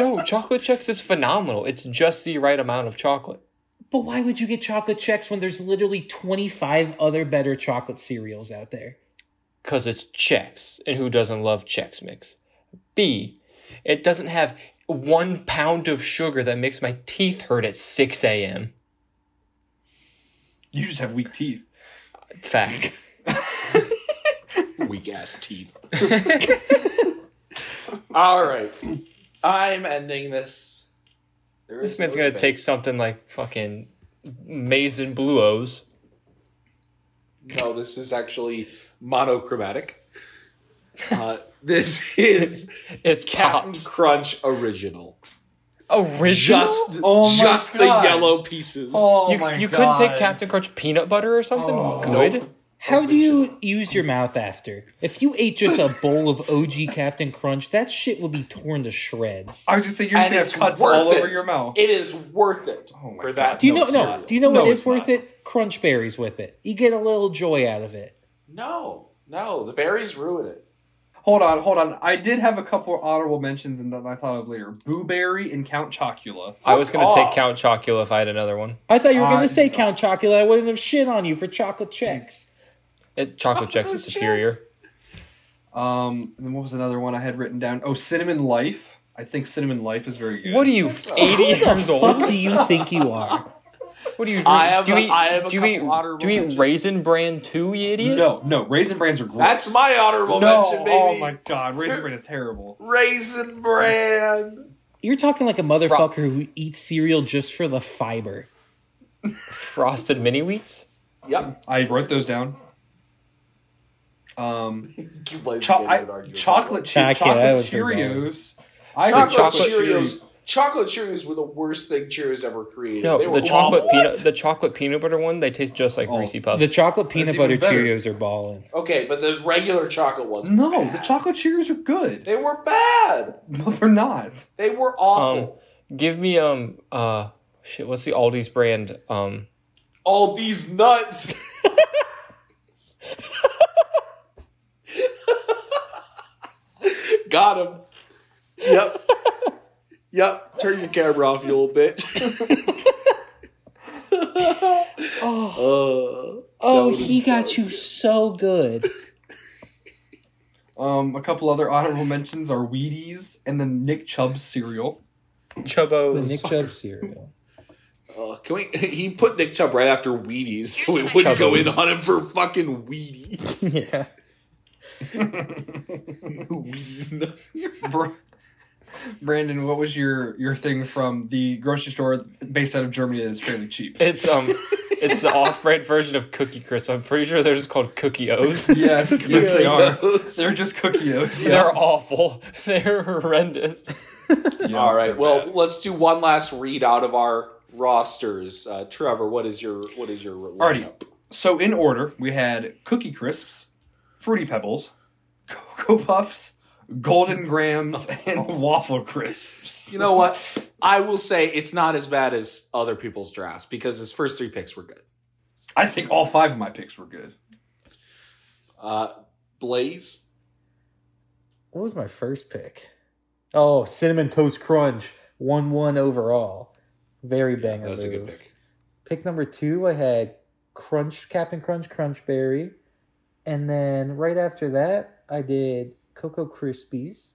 No, chocolate Chex is phenomenal. It's just the right amount of chocolate. But why would you get chocolate Chex when there's literally 25 other better chocolate cereals out there? Because it's Chex, and who doesn't love Chex Mix? B, it doesn't have one pound of sugar that makes my teeth hurt at 6 a.m. You just have weak teeth. Fact. Weak ass teeth. All right. I'm ending this. There This man's no gonna debate. take something like fucking Mason Blue O's. No, this is actually monochromatic. Uh, this is It's Captain Pops. Crunch original. Oh, Original? Just, Oh just the yellow pieces. Oh you my you god. couldn't take Captain Crunch peanut butter or something Oh. good? Nope. How do you use your mouth after? If you ate just a bowl of OG Captain Crunch, that shit would be torn to shreds. I would just say you're just gonna have cuts all it. over your mouth. It is worth it Oh my for God. that. Do you know? cereal. No. Do you know No, what is worth not. it? Crunch berries with it. You get a little joy out of it. No, no, the berries ruin it. Hold on, hold on. I did have a couple honorable mentions and that I thought of later. Boo Berry and Count Chocula. I was gonna take. Count Chocula if I had another one. I thought you were Uh, going to say Count Chocula. I wouldn't have shit on you for chocolate Chex. It, chocolate Chex is superior. Um, and then what was another one I had written down? Oh, Cinnamon Life. I think Cinnamon Life is very good. What are you, eighty years Fuck old? do you think you are? What do you? I have do you a- eat, I have a do you couple eat, honorable do you eat mentions. Raisin Bran too, you idiot? No, no, Raisin Brands are great. That's my honorable no, mention, baby. oh my god, Raisin Bran is terrible. Raisin bran. You're talking like a motherfucker who eats cereal just for the fiber. Frosted mini wheats. Yep. I wrote those down. Um, cho- I- chocolate, che- chocolate that Cheerios. I chocolate, had chocolate Cheerios. Chocolate Cheerios were the worst thing Cheerios ever created. No, they were the chocolate awful. peanut, the chocolate peanut butter one. They taste just like Oh, Reese Puffs. The chocolate peanut even butter better. Cheerios are balling. Okay, but the regular chocolate ones. were No, bad. the chocolate Cheerios are good. They were bad. No, they're not. They were awful. Give me um uh shit. What's the Aldi's brand? Um, All these nuts. Got him. Yep. Yep. Turn your camera off, you little bitch. Oh, Uh, oh, he got you so good. Um, a couple other honorable mentions are Wheaties and then Nick Chubb's cereal. Chubbos. The Nick Chubb cereal. Uh, can we? He put Nick Chubb right after Wheaties, so we wouldn't go in on him for fucking Wheaties. Yeah. Wheaties nuts. Br- Brandon, what was your your thing from the grocery store based out of Germany that is fairly cheap? It's um, it's the off-brand version of Cookie Crisp. I'm pretty sure they're just called Cookie O's. Yes, yes, they are. Those. They're just cookies. They're awful. They're horrendous. Yeah, All right. Well, let's do one last read out of our rosters. Uh, Trevor, what is your what is your Alrighty. lineup? So in order, we had Cookie Crisps, Fruity Pebbles, Cocoa Puffs, Golden Grahams, and Waffle Crisps. You know what? I will say it's not as bad as other people's drafts because his first three picks were good. I think all five of my picks were good. Uh, Blaze, What was my first pick? Oh, cinnamon toast crunch, one one overall. Very banger that was a good pick. Pick number two, I had Crunch Captain Crunch Crunch Berry, and then right after that, I did Cocoa Krispies,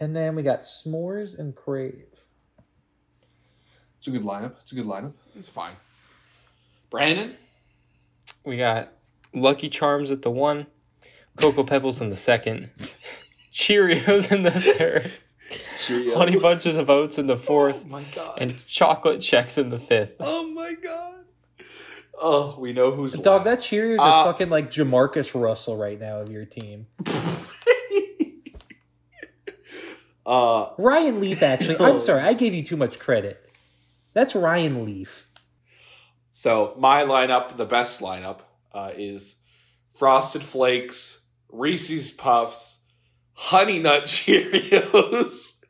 and then we got S'mores and Krave. It's a good lineup. It's a good lineup. It's fine. Brandon, We got Lucky Charms at the one, Cocoa Pebbles in the second, Cheerios in the third, Cheerio. Honey Bunches of Oats in the Oh fourth, my god. and Chocolate Chex in the fifth. oh my god. Oh, we know who's Dog, that. Cheerios is Uh, fucking like JaMarcus Russell right now of your team. uh, Ryan Leaf, actually. I'm sorry, I gave you too much credit. That's Ryan Leaf. So my lineup, the best lineup, uh, is Frosted Flakes, Reese's Puffs, Honey Nut Cheerios,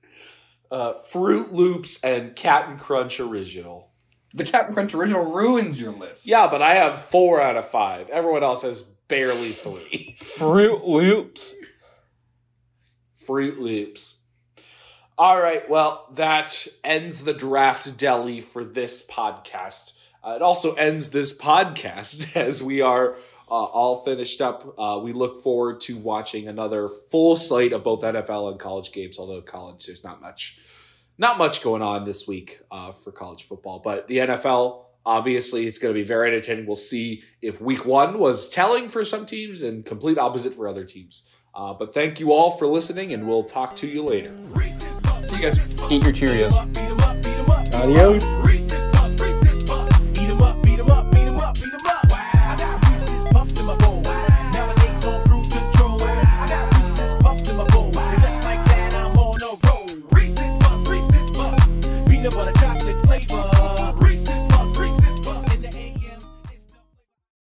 uh, Froot Loops, and Captain Crunch Original. The Captain Crunch original ruins your list. Yeah, but I have four out of five. Everyone else has barely three. Froot Loops. Froot Loops. All right, well, that ends the draft deli for this podcast. Uh, it also ends this podcast as we are uh, all finished up. Uh, we look forward to watching another full slate of both NFL and college games. Although college, there's not much, not much going on this week uh, for college football. But the NFL, obviously, it's going to be very entertaining. We'll see if Week One was telling for some teams and complete opposite for other teams. Uh, but thank you all for listening, and we'll talk to you later. See you guys. Eat your Cheerios. Adios.